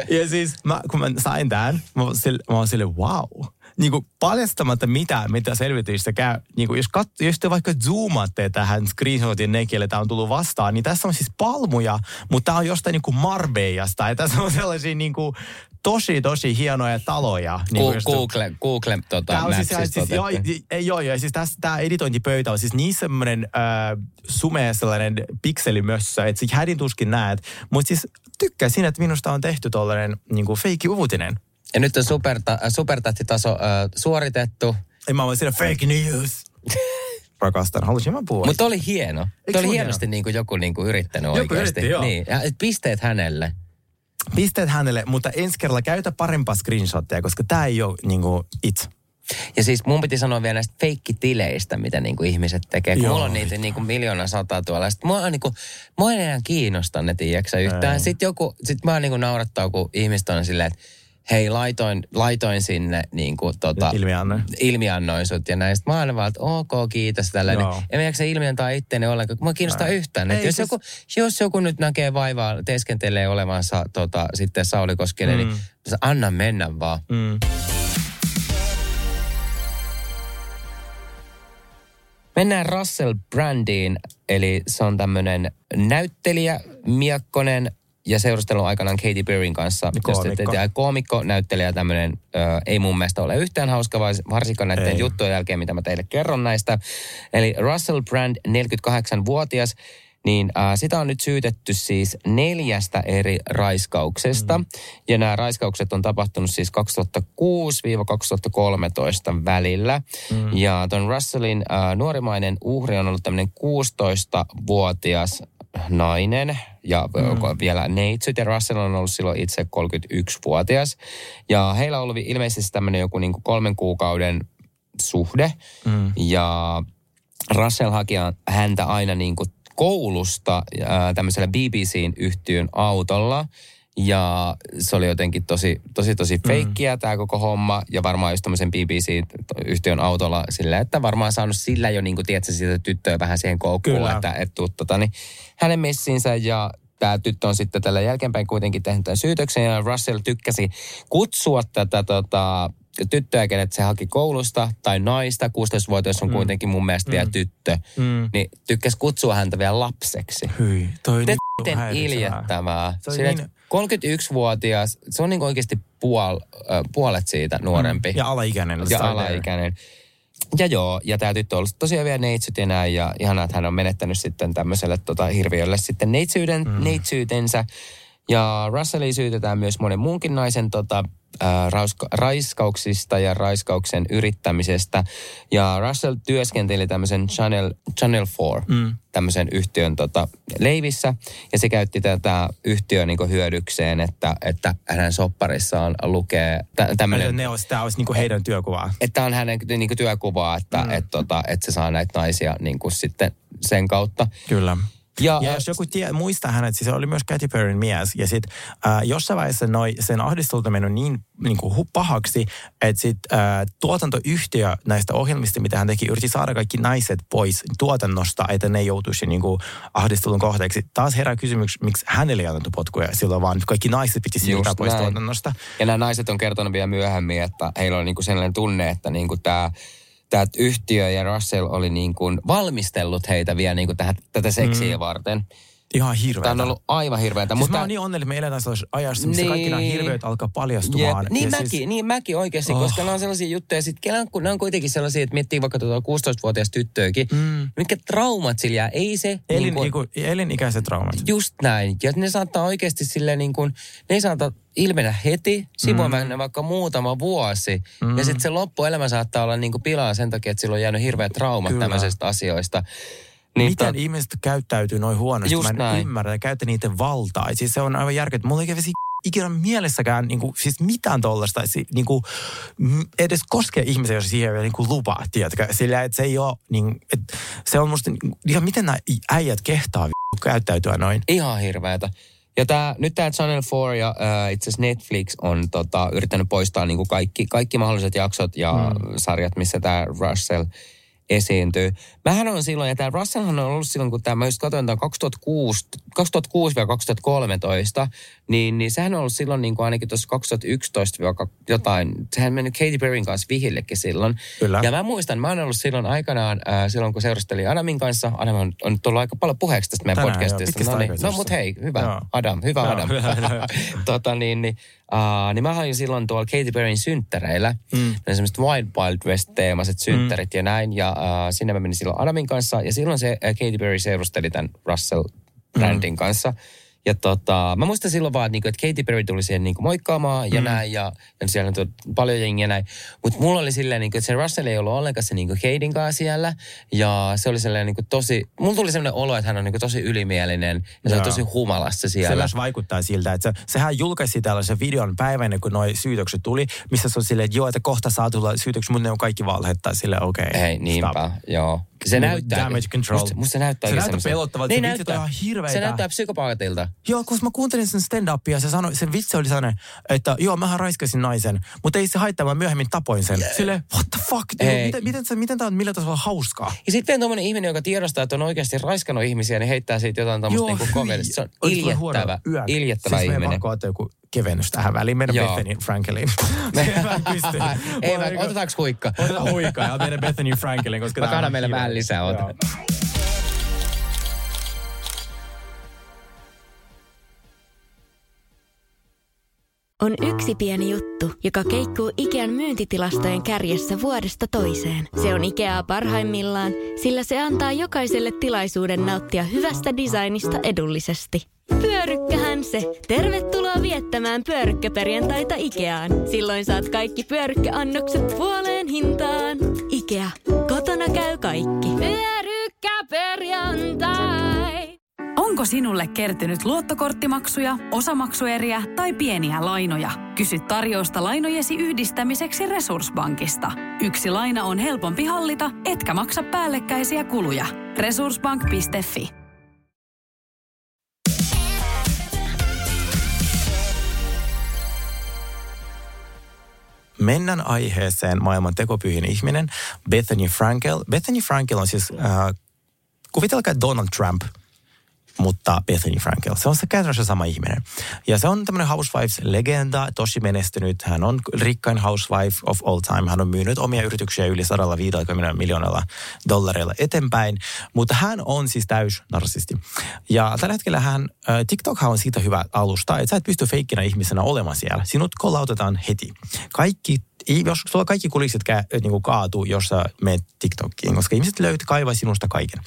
ja siis mä, kun mä sain tämän, mä, sille, mä oon sille, wow. Niin kuin paljastamatta mitä, mitä selvityistä käy. Niin kuin jos, kat, jos te vaikka zoomaatte tähän screenshotin nekille, tämä on tullut vastaan, niin tässä on siis palmuja, mutta tämä on jostain niin kuin Marbejasta. Ja tässä on sellaisia niin kuin, tosi, tosi hienoja taloja. Niin just- Google, Google tota, Tämä on siis, Mapsista siis joo, ei, joo, joo, siis tässä, tämä editointipöytä on siis niin semmoinen äh, sumea sellainen pikselimössö, että sä hädin tuskin näet. Mutta siis tykkäsin, että minusta on tehty tollainen niin kuin feikki uutinen. Ja nyt on superta, äh, supertähtitaso äh, suoritettu. Ja mä olin siinä fake news. Rakastan, halusin mä puhua. Mutta oli hieno. Eikö Tuo oli hienosti niin kuin joku niin kuin yrittänyt Joku oikeasti. yritti, joo. Niin. Ja, et pisteet hänelle. Pisteet hänelle, mutta ensi kerralla käytä parempaa screenshotteja, koska tämä ei ole niin kuin itse. Ja siis mun piti sanoa vielä näistä feikkitileistä, mitä niinku ihmiset tekee. Kun Joo, mulla on niitä niinku miljoona sata tuolla. Sitten mua, on niinku, mua ei enää kiinnosta ne, tiiäksä, yhtään. Ei. Sitten joku, sit mä niinku naurattaa, kun ihmiset on silleen, että hei, laitoin, laitoin sinne niinku, tota, Ilmiannoin. ilmiannoin sut ja näistä. Mä aina vaan, että ok, kiitos tällainen. Joo. En mä jaksa ilmiantaa itteeni ollenkaan, kun mä kiinnostaa Ei. yhtään. Ei Että jos, siis- joku, jos joku nyt näkee vaivaa, teeskentelee olevansa tota, sitten Sauli Koskinen, Mm. niin anna mennä vaan. Mm. Mennään Russell Brandiin, eli se on tämmöinen näyttelijä, miekkonen ja seurustelun aikanaan Katy Perryn kanssa. Koomikko. Koomikko, näyttelijä, tämmöinen ei mun mielestä ole yhtään hauska, vaan varsinkaan näiden Ei. juttujen jälkeen, mitä mä teille kerron näistä. Eli Russell Brand, 48-vuotias, niin äh, sitä on nyt syytetty siis neljästä eri raiskauksesta. Mm. Ja nämä raiskaukset on tapahtunut siis 2006-2013 välillä. Mm. Ja ton Russellin äh, nuorimainen uhri on ollut tämmöinen 16-vuotias nainen ja mm. vielä neitsyt ja Russell on ollut silloin itse 31-vuotias. Ja heillä on ollut ilmeisesti tämmöinen joku niinku kolmen kuukauden suhde Mm. ja Russell haki häntä aina niin kuin koulusta ää, tämmöisellä BBCn yhtiön autolla. Ja se oli jotenkin tosi, tosi, tosi feikkiä tämä koko homma. Ja varmaan just tämmöisen BBC-yhtiön autolla sillä, että varmaan saanut sillä jo niin kuin, tiedätkö, siitä tyttöä vähän siihen koukkuun, Kyllä. että et tuu, tota, niin, hänen messinsä ja tämä tyttö on sitten tällä jälkeenpäin kuitenkin tehnyt tämän syytöksen ja Russell tykkäsi kutsua tätä tota, tyttöä, kenet se haki koulusta, tai naista, 16-vuotias on kuitenkin mun mielestä vielä tyttö, Mm. niin tykkäsi kutsua häntä vielä lapseksi. Hyi, toi Miten niin häiritsevää. iljettävää. Se oli Sillä, niin- 31-vuotias, se on niin oikeasti puol, äh, puolet siitä nuorempi. Ja alaikäinen. ja alaikäinen. Ja joo, ja tämä tyttö on ollut tosiaan vielä neitsyt ja näin, ja ihanaa, että hän on menettänyt sitten tämmöiselle tota, hirviölle sitten neitsyyden, mm. neitsyytensä. Ja Russellia syytetään myös monen muunkin naisen tota, ää, rauska, raiskauksista ja raiskauksen yrittämisestä. Ja Russell työskenteli tämmöisen Channel, Channel 4, mm. tämmöisen yhtiön tota, leivissä. Ja se käytti tätä yhtiöä niinku hyödykseen, että, että hänen sopparissaan lukee tä, tämmöinen Ne olisi, tämä olisi niinku heidän työkuvaa. että tämä on hänen niin työkuvaa, että mm. et, tota, et se saa näitä naisia niin sitten sen kautta. Kyllä. Ja, Ja jos joku tie, muistaa hänet, siis se oli myös Katy Perryn mies. Ja sitten äh, jossain vaiheessa noi, sen ahdistulta mennyt niin, niin kuin pahaksi, että sitten äh, tuotantoyhtiö näistä ohjelmista, mitä hän teki, yritti saada kaikki naiset pois tuotannosta, että ne joutuisi niin kuin ahdistelun kohteeksi. Taas herää kysymys, miksi hänelle ei annettu potkuja silloin, vaan kaikki naiset piti siirtää pois näin. tuotannosta. ja nämä naiset on kertonut vielä myöhemmin, että heillä on niin kuin sellainen tunne, että niin kuin tämä tämä yhtiö ja Russell oli niin kuin valmistellut heitä vielä niin kuin tähän, tätä seksiä mm. varten. Ihan hirveä. Tämä on ollut aivan hirveätä. Siis mä oon niin onnellinen, että me eletään sellaisessa ajassa, missä Niin. kaikki nämä hirveät alkaa paljastumaan. Jep. Niin Ja mäkin, siis- niin mäkin oikeasti, Oh. koska nämä on sellaisia juttuja, sit, kun nämä on kuitenkin sellaisia, että miettii vaikka tuota 16-vuotias tyttöäkin, mm. mitkä traumat sillä jää, ei se... Elin, niin kuin- niinku, elinikäiset traumat. Just näin. Ja ne saattaa oikeasti silleen niin kuin, ne ei saata ilmetä heti, voi mennä vaikka muutama vuosi. Mm. Ja sitten se loppuelämä saattaa olla niin kuin pilaa sen takia, että sillä on jäänyt hirveät traumat Kyllä. tämmöisistä asioista. Niin, miten tot- ihmiset käyttäytyy noin huonosti. Just Mä en näin. ymmärrä, ja käytä niiden valtaa. Siis se on aivan järkeä. Mulla ei kävisi ikinä mielessäkään niin kuin, siis mitään tollasta, niin kuin, edes koskee ihmisiä, jos siihen ei ole niin kuin lupaa, tiedätkö? Sillä että se ei ole, niin, että se on musta, niin, ihan miten nämä äijät kehtaa vi- käyttäytyä noin. Ihan hirveätä. Ja tää, nyt tämä Channel 4 ja äh, itse asiassa Netflix on tota, yrittänyt poistaa niinku kaikki, kaikki mahdolliset jaksot ja mm. sarjat, missä tämä Russell esiintyy. Mähän on silloin, ja tämä Russellhan on ollut silloin, kun tämä, mä just katsoin tämän 2006, 2006-2013, niin, niin sehän on ollut silloin niin kuin ainakin tuossa 2011 jotain, sehän mennyt Katy Perryn kanssa vihillekin silloin. Kyllä. Ja mä muistan, mä oon ollut silloin aikanaan, äh, silloin kun seurustelin Adamin kanssa, Adam on, on nyt tullut aika paljon puheeksi tästä meidän Tänään, joo, podcastista. pitkästä No, niin. no mut hei, hyvä, Joo. Adam, hyvä Joo, Adam. hyvä, hyvä. tota, niin, niin, uh, niin mä olin silloin tuolla Katy Perryn synttäreillä. Mm. Ne semmoiset Wild Wild West-teemaiset synttärit mm. ja näin. Ja uh, sinne mä menin silloin Adamin kanssa. Ja silloin se uh, Katy Perry seurusteli tämän Russell-brändin mm. kanssa. Ja tota, mä muistan silloin vaan, että, niinku, että Katy Perry tuli siihen niinku moikkaamaan ja mm. näin. Ja, ja siellä on paljon jengiä näin. Mutta mulla oli silleen, niinku, että se Russell ei ollut ollenkaan se niinku Katin kanssa siellä. Ja se oli sellainen niinku, tosi, mulla tuli sellainen olo, että hän on niinku, tosi ylimielinen. Ja se on Joo. tosi humalassa Se siellä. myös vaikuttaa siltä, että se, sehän julkaisi tällaisen videon päivänä, kun noi syytökset tuli, missä se on silleen, että joo, että kohta saa tulla syytöksiä, mutta ne on kaikki valhetta. Silleen, okei, okay, Ei, niinpä, stop. joo. Se näyttää... damage control. Musta, musta se näyttää Se näyttää pelottavalta, Niin se on ihan hirveitä. Se näyttää psykopaatilta. Joo, kun mä kuuntelin sen stand-upia, se, sanoi, se vitsi oli sellainen, että joo, mähän raiskasin naisen, mutta ei se haittaa, mä myöhemmin tapoin sen. Sille, what the fuck, dude, Ei. miten, miten, miten, miten tämä on, millä tasolla hauskaa? Ja sitten vielä tuommoinen ihminen, joka tiedostaa, että on oikeasti raiskannut ihmisiä, niin heittää siitä jotain tämmöistä niinku hyi. komediaa. Se on iljettävä, iljettävä siis ihminen. Siis joku kevennys tähän väliin, meidän Joo. Bethany Frankelin. Ei, mä, on otetaanko huikka? Otetaan huikaa ja meidän Bethany Frankelin, koska Mä kannan meille vähän lisää, ota. On yksi pieni juttu, joka keikkuu Ikean myyntitilastojen kärjessä vuodesta toiseen. Se on Ikeaa parhaimmillaan, sillä se antaa jokaiselle tilaisuuden nauttia hyvästä designista edullisesti. Pyörykkähän se! Tervetuloa viettämään pyörykkäperjantaita Ikeaan. Silloin saat kaikki pyörykkäannokset puoleen hintaan. Ikea. Kotona käy kaikki. Pyörykkäperjantai! Onko sinulle kertynyt luottokorttimaksuja, osamaksueriä tai pieniä lainoja? Kysy tarjousta lainojesi yhdistämiseksi Resurssbankista. Yksi laina on helpompi hallita, etkä maksa päällekkäisiä kuluja. Resurssbank.fi Mennään aiheeseen maailman tekopyhin ihminen, Bethany Frankel. Bethany Frankel on siis, äh, kuvitelkaa Donald Trump, mutta Bethany Frankel. Se on se käytännössä sama ihminen. Ja se on tämmöinen Housewives-legenda, tosi menestynyt. Hän on rikkain housewife of all time. Hän on myynyt omia yrityksiä yli 150 miljoonalla dollarilla eteenpäin. Mutta hän on siis täys narsisti. Ja tällä hetkellä hän, TikTok on siitä hyvä alusta, että sä et pysty feikkinä ihmisenä olemaan siellä. Sinut kolautetaan heti. Kaikki jos sulla kaikki kulissit kä, niin kuin kaatuu, jos sä menet TikTokiin, koska ihmiset löytää kaivaa sinusta kaiken.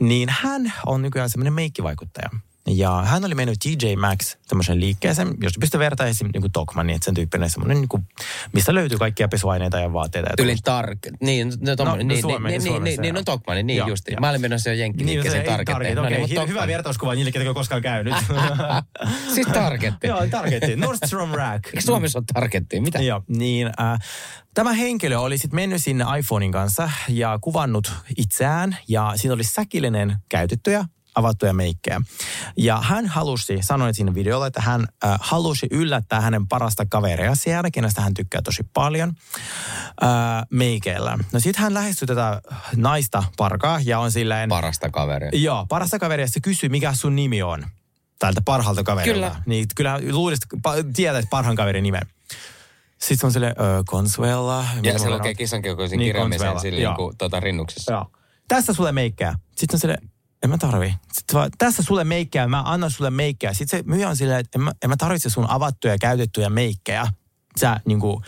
Niin hän on nykyään semmoinen meikkivaikuttaja. Ja hän oli mennyt TJ Maxx tämmöisen liikkeeseen, jos pystyy vertaa esim. Niin kuin Tokmanni, että sen tyyppinen semmoinen, niin kuin, mistä löytyy kaikkia pesuaineita ja vaatteita. Ja Tyyli tark. Niin, no, No, no no, niin, Suomen- niin, niin, Suomessa, niin, niin, joo. no Tokmanni, niin Joo, justi. Mä olin menossa jo Niin, jenkkiliikkeeseen se ei tarkettiin. target, okei. mut Okay. Hyvä vertauskuva niille, ketkä ole koskaan käynyt. Siis targetti. Joo, targetti. Nordstrom Rack. Eikö Suomessa ole targettia? Mitä? Joo, niin äh, tämä henkilö oli sitten mennyt sinne iPhonein kanssa ja kuvannut itseään ja siinä oli säkillinen käytettyjä avattuja meikkejä. Ja hän halusi, sanoin siinä videolla, että hän äh, halusi yllättää hänen parasta kaveria siellä, kenestä hän tykkää tosi paljon, äh, meikeillä. No sitten hän lähestyi tätä naista parkaa ja on silleen... Parasta kaveria. Joo, parasta kaveria se kysyy, mikä sun nimi on. Tältä parhaalta kaverilta. Kyllä. Niin kyllä luulisit, pa- tiedät parhaan kaverin nimen. Sitten se on silleen, ö, Consuela. Ja se lukee kissan keukoisin Niin, kirjaimisen Consuela, silleen joo. kuin tuota, rinnuksessa. Joo. Tässä sulle meikkää. Sitten on silleen, en mä tarvi. Sitten vaan, tässä sulle meikkää, mä annan sulle meikkää. Sitten se myyjä on silleen, että en mä, en mä tarvitse sun avattuja ja käytettyjä meikkejä. Sä niinku,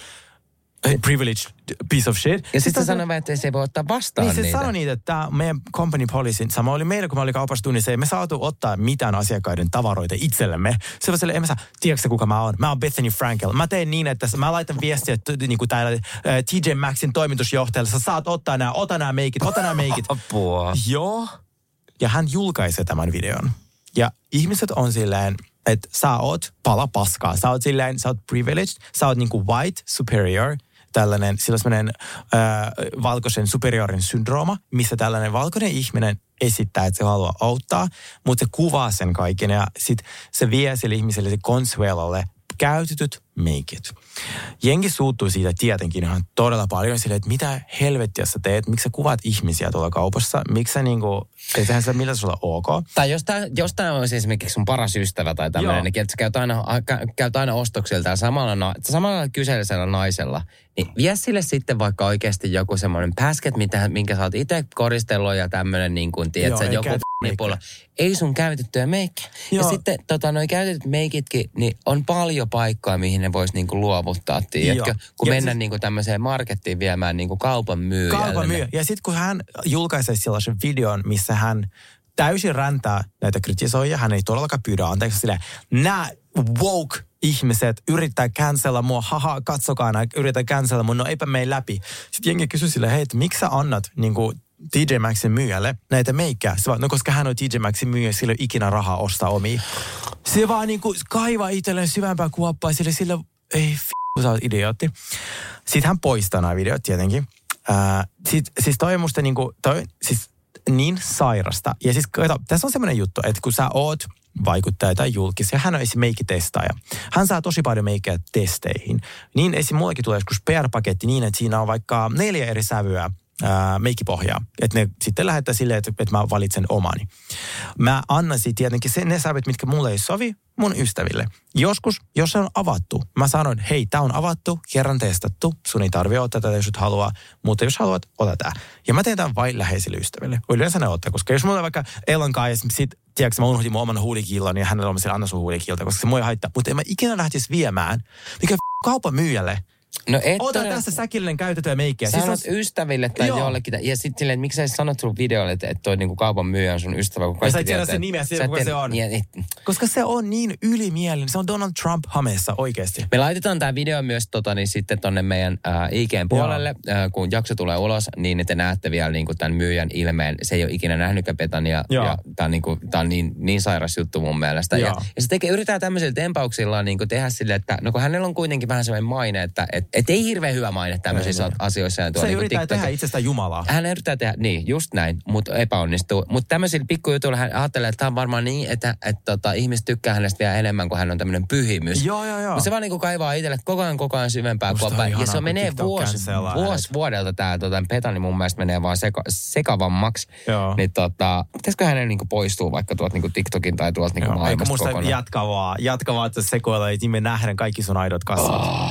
privileged piece of shit. Ja sitten se se sanoi, että se ei voi ottaa vastaan niin se niitä. sanoi niitä, että tämä meidän company policy, sama oli meillä, kun mä olin kaupassa tunnissa, ei me saatu ottaa mitään asiakkaiden tavaroita itsellemme. Se var silleen, en mä saa, tiedätkö kuka mä oon? Mä oon Bethany Frankel. Mä teen niin, että mä laitan viestiä niin kuin täällä äh, TJ Maxin toimitusjohtajalle, sä saat ottaa nämä, ota nämä meikit, ota nämä meikit. Apua. Joo. Ja hän julkaisee tämän videon. Ja ihmiset on silleen, että sä oot pala paskaa. Sä oot silleen, sä oot privileged, sä oot niinku white superior, tällainen, sillä äh, valkoisen superiorin syndrooma, missä tällainen valkoinen ihminen esittää, että se haluaa auttaa, mutta se kuvaa sen kaiken ja sitten se vie sille ihmiselle, se käytetyt meikit. Jengi suuttuu siitä tietenkin ihan todella paljon silleen, että mitä helvettiä sä teet, miksi sä kuvaat ihmisiä tuolla kaupassa, miksi sä niinku, ei sehän se millä sulla ok. Tai jos tämä, jos tää olisi esimerkiksi sun paras ystävä tai tämmöinen, niin että sä käyt aina, kä- käyt aina ostoksilta ja samalla, na- samalla kyseisellä naisella, niin vie sille sitten vaikka oikeasti joku semmoinen pääsket, mitä, minkä sä oot itse koristellut ja tämmöinen niin kuin, tiedätkö, joku nipulla. Ei sun käytettyä meikkiä. Ja sitten tota, noi käytetyt meikitkin, niin on paljon paikkaa, mihin ne vois niinku luovuttaa, tiedätkö? Kun Ja mennään siis- niinku tämmöiseen markettiin viemään niinku kaupan myyjälle. Kaupan myyjä. Ja sitten kun hän julkaisee sellaisen videon, missä hän täysin räntää näitä kritisoijia, hän ei todellakaan pyydä anteeksi sille, nämä woke ihmiset yrittää cancella mua, haha, katsokaa, yrittää cancella mua, no eipä mene läpi. Sitten jengi kysyy sille, hei, että miksi sä annat niin kuin TJ Maxin myyjälle näitä meikkää? Se vaan, no koska hän on TJ Maxin myyjä, sillä ei ikinä rahaa ostaa omia. Se vaan niin kuin kaivaa itselleen syvempää kuoppaa, sille sillä ei f***, sä oot idiootti. Sitten hän poistaa nämä videot tietenkin. Ää, sit, siis toi on musta niinku, toi, siis niin sairasta. Ja siis kato, tässä on semmoinen juttu, että kun sä oot vaikuttaja tai julkis, ja hän on esim. meikkitestaaja. Hän saa tosi paljon meikkejä testeihin. Niin esim. mullekin tulee joskus PR-paketti niin, että siinä on vaikka neljä eri sävyä ää, meikkipohjaa. Että ne sitten lähettää silleen, että, että mä valitsen omani. Mä annan sitten tietenkin se, ne sävyt, mitkä mulle ei sovi, mun ystäville. Joskus, jos se on avattu, mä sanon, hei, tää on avattu, kerran testattu, sun ei tarvitse ottaa tätä, jos et halua, mutta jos haluat, ota tää. Ja mä teen tämän vain läheisille ystäville. Yleensä ne ottaa, koska jos mulla on vaikka Elon kanssa, sit, tiedätkö, mä unohdin mun oman huulikillon ja hänellä on siellä anna sun huulikilta, koska se mua ei haittaa. Mutta en mä ikinä lähtisi viemään, mikä kaupan myyjälle. No et Ota todella- tässä säkillinen käytettyä meikkiä. Sä sanot on- ystäville tai Joo. jollekin. Ja sitten silleen, että miksi sä sanot sun videolle, että, että toi niinku kaupan myyjä on sun ystävä, kun kaikki sä et tiedä sen että- nimeä, et kuka tiedä- se on. Ja, et, Koska se on niin ylimielinen. Se on Donald Trump hameessa oikeasti. Me laitetaan tämä video myös tota, niin sitten tonne meidän äh, IGn puolelle, äh, kun jakso tulee ulos, niin te näette vielä niin tämän myyjän ilmeen. Se ei ole ikinä nähnytkään Betania, Joo. ja tämä on, niin, kuin, tää on niin, niin sairas juttu mun mielestä. Ja, Joo. ja se tekee, yrittää tämmöisillä tempauksillaan niin tehdä sille, että no kun hänellä on kuitenkin vähän sellainen maine, että et, et ei hirveän hyvä maine tämmöisissä Ei, asioissa. Ja tuo Se niin yrittää TikTok- tehdä itsestä Jumalaa. hän yrittää tehdä, niin, just näin, mutta epäonnistuu. Mutta tämmöisillä pikkujutuilla hän ajattelee, että tämä on varmaan niin, että, että tota, ihmiset tykkää hänestä vielä enemmän, kun hän on tämmöinen pyhimys. Joo, joo, joo. Mutta se vaan niinku kaivaa itselle koko ajan, koko ajan syvempää kuoppaa. Ja se menee vuosi, vuosi vuodelta tämä tota, Petani mun mielestä menee vaan seka, sekavammaksi. Joo. Niin tota, pitäisikö hänen niinku poistua vaikka tuolta niinku TikTokin tai tuolta niinku Eikö maailmasta musta kokonaan? jatka vaan, jatka vaan, että sekoilla, että me nähdään kaikki sun aidot kasvot. Oh,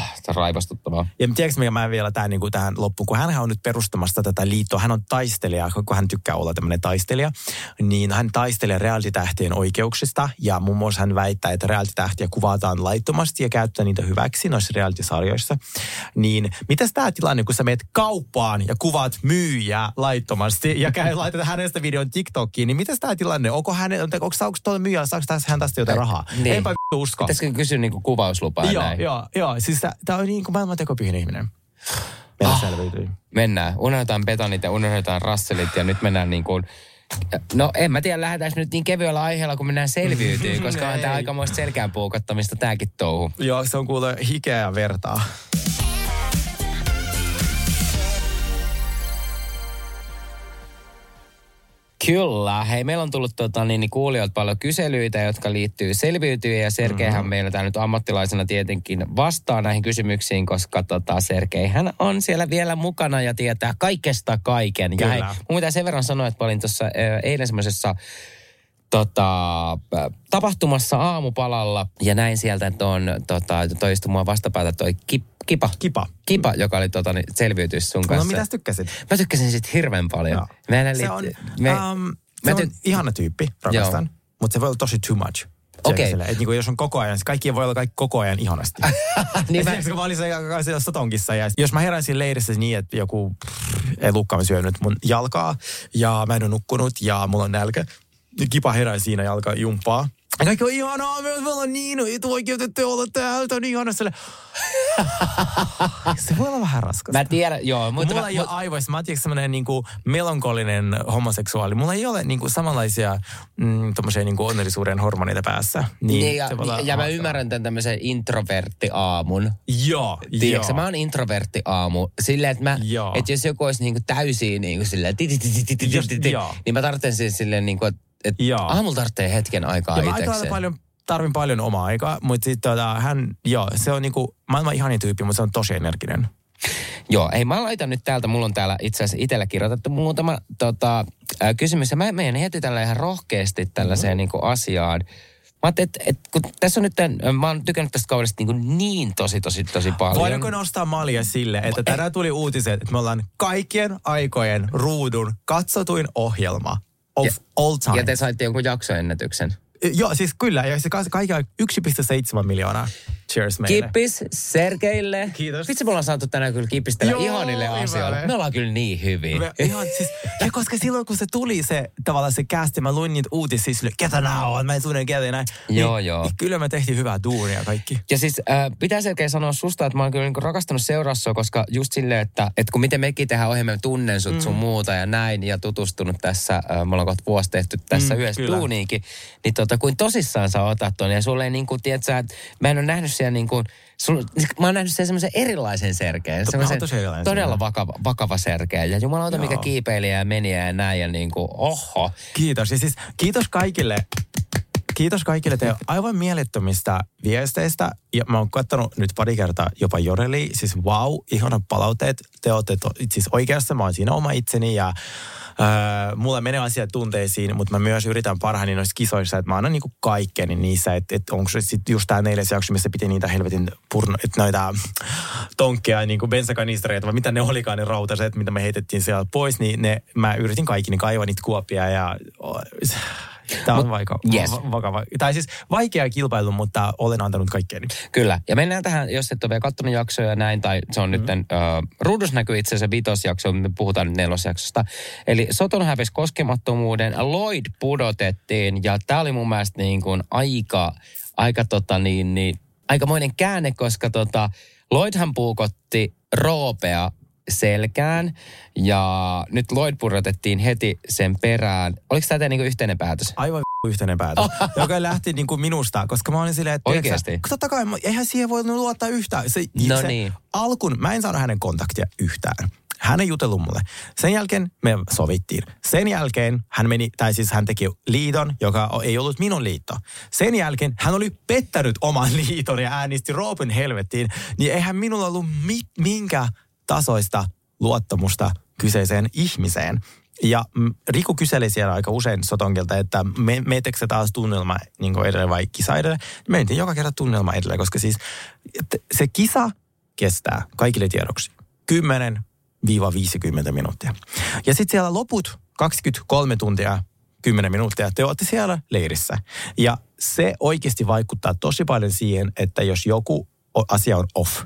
raivostuttavaa. Ja tiedätkö, mikä mä vielä tähän, niin kuin tähän loppuun, kun hän on nyt perustamassa tätä liittoa, hän on taistelija, kun hän tykkää olla tämmöinen taistelija, niin hän taistelee realitähtien oikeuksista ja muun muassa hän väittää, että realitähtiä kuvataan laittomasti ja käyttää niitä hyväksi noissa reality-sarjoissa. Niin mitäs tämä tilanne, kun sä meet kauppaan ja kuvaat myyjää laittomasti ja käy, laitat hänestä videon TikTokiin, niin mitäs tämä tilanne, onko hän, onko, onko, onko tuolla myyjällä, saako tässä hän tästä jotain rahaa? Niin. Enpä usko. Pitäisikö kysyä niinku kuvauslupaa Joo, näin? joo, joo. Siis tämä on niin kuin maailman tekopyhin ihminen. Meillä Ah. selviytyy. Mennään. Unohdetaan betonit ja unohdetaan rasselit ja nyt mennään niin kuin... No en mä tiedä, lähdetäänkö nyt niin kevyellä aiheella, kun mennään selviytyy, koska on tämä aikamoista selkään puukottamista tääkin touhu. Joo, se on kuule hikeä ja vertaa. Kyllä. Hei, meillä on tullut tota, niin, niin kuulijoilta paljon kyselyitä, jotka liittyy selviytyjään. Ja Sergeihän mm-hmm. meillä tää nyt ammattilaisena tietenkin vastaa näihin kysymyksiin, koska tota, Sergeihän on siellä vielä mukana ja tietää kaikesta kaiken. Ja Kyllä. hei, mun pitää sen verran sanoa, että mä olin tuossa eilen semmoisessa tota, tapahtumassa aamupalalla ja näin sieltä, että on tota, toi istui mua vastapäätä toi kip, Kipa. Kipa. Kipa, joka oli tota, niin, selviytys sun kanssa. No mitäs tykkäsit? Mä tykkäsin sit hirveän paljon. Joo. Mä en Se on, me, um, mä se on ty- ihana tyyppi, rakastan. Mutta se voi olla tosi too much. Okei. Että niinku, jos on koko ajan, kaikki voi olla kaikki koko ajan ihanasti. niin mä, Esimerkiksi kun mä olin siellä, siellä Sotonkissa ja jos mä herään siinä leirissä niin, että joku elukka on syönyt mun jalkaa ja mä en ole nukkunut ja mulla on nälkä. niin Kipa herää siinä ja alkaa jumppaa. Ja kaikki on ihanaa, me ollaan niin etuoikeutettu olla täältä, on niin ihana. Sille. Se voi olla vähän raskas. Mä tiedän, joo. Mutta Mulla mä, ei ole aivoissa, mä oon tiedätkö semmoinen niinku melankolinen homoseksuaali. Mulla ei ole niinku samanlaisia mm, tommosia niinku onnellisuuden hormoneita päässä. Niin, niin, ja, olla ja mä ymmärrän tämän tämmöisen introvertti-aamun. Joo, Tiedätkö, joo. mä oon introvertti aamu. Silleen, että, mä, että jos joku olisi niinku täysin niinku silleen, niin mä tarvitsen siis silleen niinku, että et Joo. aamulla tarvitsee hetken aikaa Ja itsekseen. paljon, tarvin paljon omaa aikaa, mutta sitten tota, hän, joo, se on niinku maailman ihanin tyyppi, mutta se on tosi energinen. Joo, ei mä laitan nyt täältä, mulla on täällä itse asiassa itsellä kirjoitettu muutama tota, ää, kysymys. Ja mä menen heti tällä ihan rohkeasti tällaiseen Mhm. niin kuin asiaan. Mä että, että kun tässä on nyt, tämän, mä oon tykännyt tästä kaudesta niin, niin tosi, tosi, tosi paljon. Voidaanko nostaa malja sille, että tänään tuli uutiset, että me ollaan kaikkien aikojen ruudun katsotuin ohjelma of Ja- all time. Ja te saitte jonkun jaksoennätyksen. Joo, siis kyllä. Ja se ka- kaikki on 1,7 miljoonaa. Cheers meille. Kippis Sergeille. Kiitos. Vitsi, me ollaan saatu tänään kyllä kipistellä Joo, ihanille asioille. Me ollaan kyllä niin hyviä. Me, ihan siis, ja koska silloin kun se tuli se tavallaan se kästi, mä luin niitä uutisia, siis ketä nää on, mä en tunne ketä näin. Joo, niin, joo. Niin kyllä me tehtiin hyvää duunia kaikki. Ja siis äh, pitää selkeä sanoa susta, että mä oon kyllä niinku rakastanut seuraa sua, koska just silleen, että, että kun miten mekin tehdään ohjelmia, tunnen sut sun muuta ja näin ja tutustunut tässä, äh, me ollaan kohta vuosi tehty tässä Mm, yhdessä kyllä. duuniinkin, niin tota, kuin tosissaan sä otat ton ja sulle ei niinku, tiedätkö, että mä en ole nähnyt siellä niinku, sul, mä oon nähnyt siellä semmoisen erilaisen serkeen, semmoisen todella vakava, vakava serkeä ja jumalauta mikä kiipeilijä ja meni ja näin ja niinku, oho. Kiitos. Ja siis kiitos kaikille. Kiitos kaikille teidän aivan mielettömistä viesteistä. Ja mä oon katsonut nyt pari kertaa jopa Joreli. Siis wow, ihanat palautteet. Te olette to, siis oikeassa, mä oon siinä oma itseni ja Öö, mulla menee asiat tunteisiin, mutta mä myös yritän parhaani noissa kisoissa, että mä annan niinku kaikkeni niissä, että, että onko se sitten just tää neljäs jakso, missä piti niitä helvetin purno, että noita tonkkeja, niinku bensakanistereita, vai mitä ne olikaan ne rautaset, mitä me heitettiin siellä pois, niin ne, mä yritin kaikki, niin kaivaa niitä kuoppia ja Tämä on vaika, yes. va- vakava. Tai siis vaikea kilpailu, mutta olen antanut kaikkeni. Kyllä. Ja mennään tähän, jos et ole vielä katsonut jaksoja ja näin, tai se on mm. nyt, äh, ruudus näkyy itse asiassa vitosjakso, mutta me puhutaan nyt nelosjaksosta. Eli Soton hävisi koskemattomuuden, Lloyd pudotettiin, ja tämä oli mun mielestä niin kuin aika, aika tota niin, niin, aikamoinen käänne, koska tota, Lloydhan puukotti Roopea selkään ja nyt Lloyd pudotettiin heti sen perään. Oliko tämä niinku yhteinen päätös? Aivan yhteinen päätös, joka lähti niin kuin minusta, koska mä olin silleen, että... Oikeasti? tiedätkö sä, Totta kai, eihän siihen voi luottaa yhtään. Se, No se niin. Alkun, mä en saanut hänen kontaktia yhtään. Hän ei jutellut mulle. Sen jälkeen me sovittiin. Sen jälkeen hän meni, tai siis hän teki liiton, joka ei ollut minun liitto. Sen jälkeen hän oli pettänyt oman liiton ja äänisti Roopen helvettiin. Niin eihän minulla ollut mi- minkä tasoista luottamusta kyseiseen ihmiseen. Ja mm, Riku kyseli siellä aika usein Sotongilta, että me, meettekö se taas tunnelma niin edelle vai kisa edelle. Me joka kerta tunnelma edelle, koska siis se kisa kestää kaikille tiedoksi 10-50 minuuttia. Ja sitten siellä loput 23 tuntia 10 minuuttia, te olette siellä leirissä. Ja se oikeasti vaikuttaa tosi paljon siihen, että jos joku asia on off,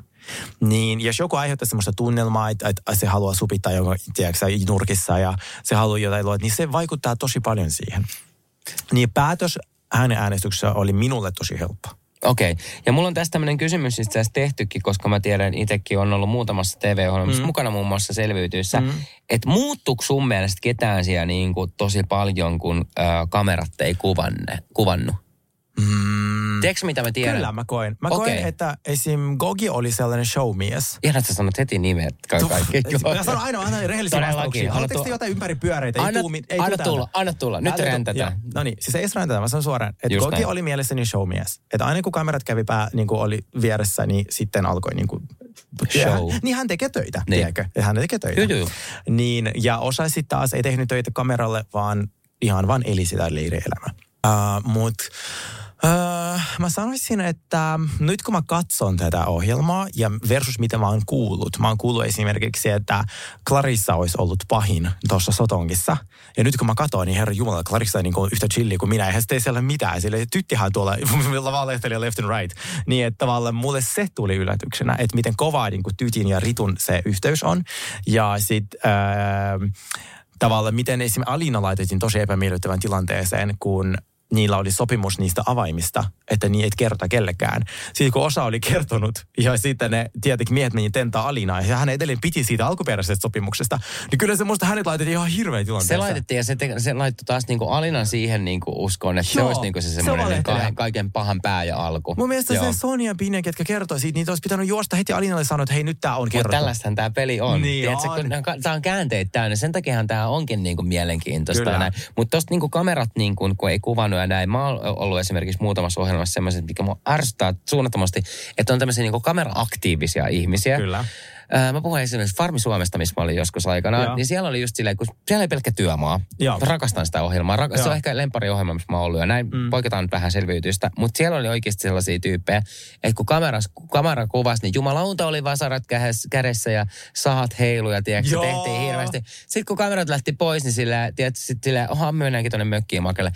niin jos joku aiheuttaa semmoista tunnelmaa, että, että se haluaa supittaa jonkun, tiedätkö, nurkissa ja se haluaa jotain luoda, niin se vaikuttaa tosi paljon siihen. Niin päätös hänen äänestyksessä oli minulle tosi helppo. Okei. Okay. Ja mulla on tästä tämmöinen kysymys itse asiassa tehtykin, koska mä tiedän itsekin on ollut muutamassa TV-ohjelmassa mm. mukana muun muassa selviytyissä. Mm. Että muuttuuko sun mielestä ketään siellä niin kuin tosi paljon, kun ö, kamerat ei kuvanne, kuvannut? Mm. Tiedätkö mitä mä tiedän? Kyllä mä koen. Mä Okei. koen, että esim. Gogi oli sellainen showmies. Ihan, että sä sanot heti nimet ka- kaikki. Mä sanon aina, aina rehellisiä vastauksia. Haluatteko te jotain ympäri pyöreitä? Ei Anna, ei anna tulla, anna tulla. Nyt joo. No niin, siis ei räntätä, mä sanon suoraan. Että Just Gogi näin. oli mielessäni showmies. Että aina kun kamerat kävi pää, niin kuin oli vieressä, niin sitten alkoi niin kuin, Show. Niin hän tekee töitä, Niin. tiedätkö? Ja hän tekee töitä. Kyllä. Niin, ja osa sitten taas ei tehnyt töitä kameralle, vaan ihan vaan eli sitä leirielämää. Uh, Mut uh, mä sanoisin, että nyt kun mä katson tätä ohjelmaa ja versus mitä mä oon kuullut. Mä oon kuullut esimerkiksi, että Clarissa olisi ollut pahin tuossa Sotongissa. Ja nyt kun mä katsoin, niin herra Jumala, Clarissa on niin yhtä chilli kuin minä. Eihän se tee siellä mitään. Sille tyttihän tuolla valehtelee left and right. Niin että tavallaan mulle se tuli yllätyksenä, että miten kovaa niin kuin tytin ja ritun se yhteys on. Ja sitten... Äh, tavallaan, miten esimerkiksi Alina laitettiin tosi epämiellyttävän tilanteeseen, kun niillä oli sopimus niistä avaimista, että niin et kerta kellekään. Sitten kun osa oli kertonut ja sitten ne tietenkin miehet meni tentaa Alinaa ja hän edelleen piti siitä alkuperäisestä sopimuksesta, niin kyllä se musta hänet laitettiin ihan hirveän tilanteessa. Se laitettiin ja se, te, se laittoi taas niinku Alinan siihen niinku uskoon, että se Joo, olisi niinku se se semmoinen niinku valehtelija. kaiken pahan pää ja alku. Mun mielestä Joo. se Sonia Pine, ketkä kertoi siitä, niitä olisi pitänyt juosta heti Alinalle sanoa, että hei nyt tää on Mutta kerrottu. tällaistähän tämä peli on. Niin Tiedätkö, on. kun tämä on käänteet täynnä. Sen takiahan tämä onkin niinku mielenkiintoista. Mutta tuosta niinku kamerat, niinku, kun ei kuvannut ja näin. Mä oon ollut esimerkiksi muutamassa ohjelmassa semmoiset, mikä mua ärsyttää suunnattomasti, että on tämmöisiä niinku kamera-aktiivisia ihmisiä. Kyllä. Ää, mä puhun esimerkiksi Farmi Suomesta, missä mä olin joskus aikana. Joo. Niin siellä oli just silleen, kun siellä ei pelkkä työmaa. Joo. Mä rakastan sitä ohjelmaa. Rak- se on ehkä lempari-ohjelma, missä mä oon ollut. Ja näin mm. poiketaan nyt vähän selviytystä. Mutta siellä oli oikeasti sellaisia tyyppejä, että kun kameras, kun kamera kuvasi, niin jumalauta oli vasarat kädessä ja sahat heiluja, tiedätkö, Joo. tehtiin hirveästi. Sitten kun kamerat lähti pois, niin sillä, tiedätkö, sit silleen, oha, mennäänkin tuonne mökkiin makelle.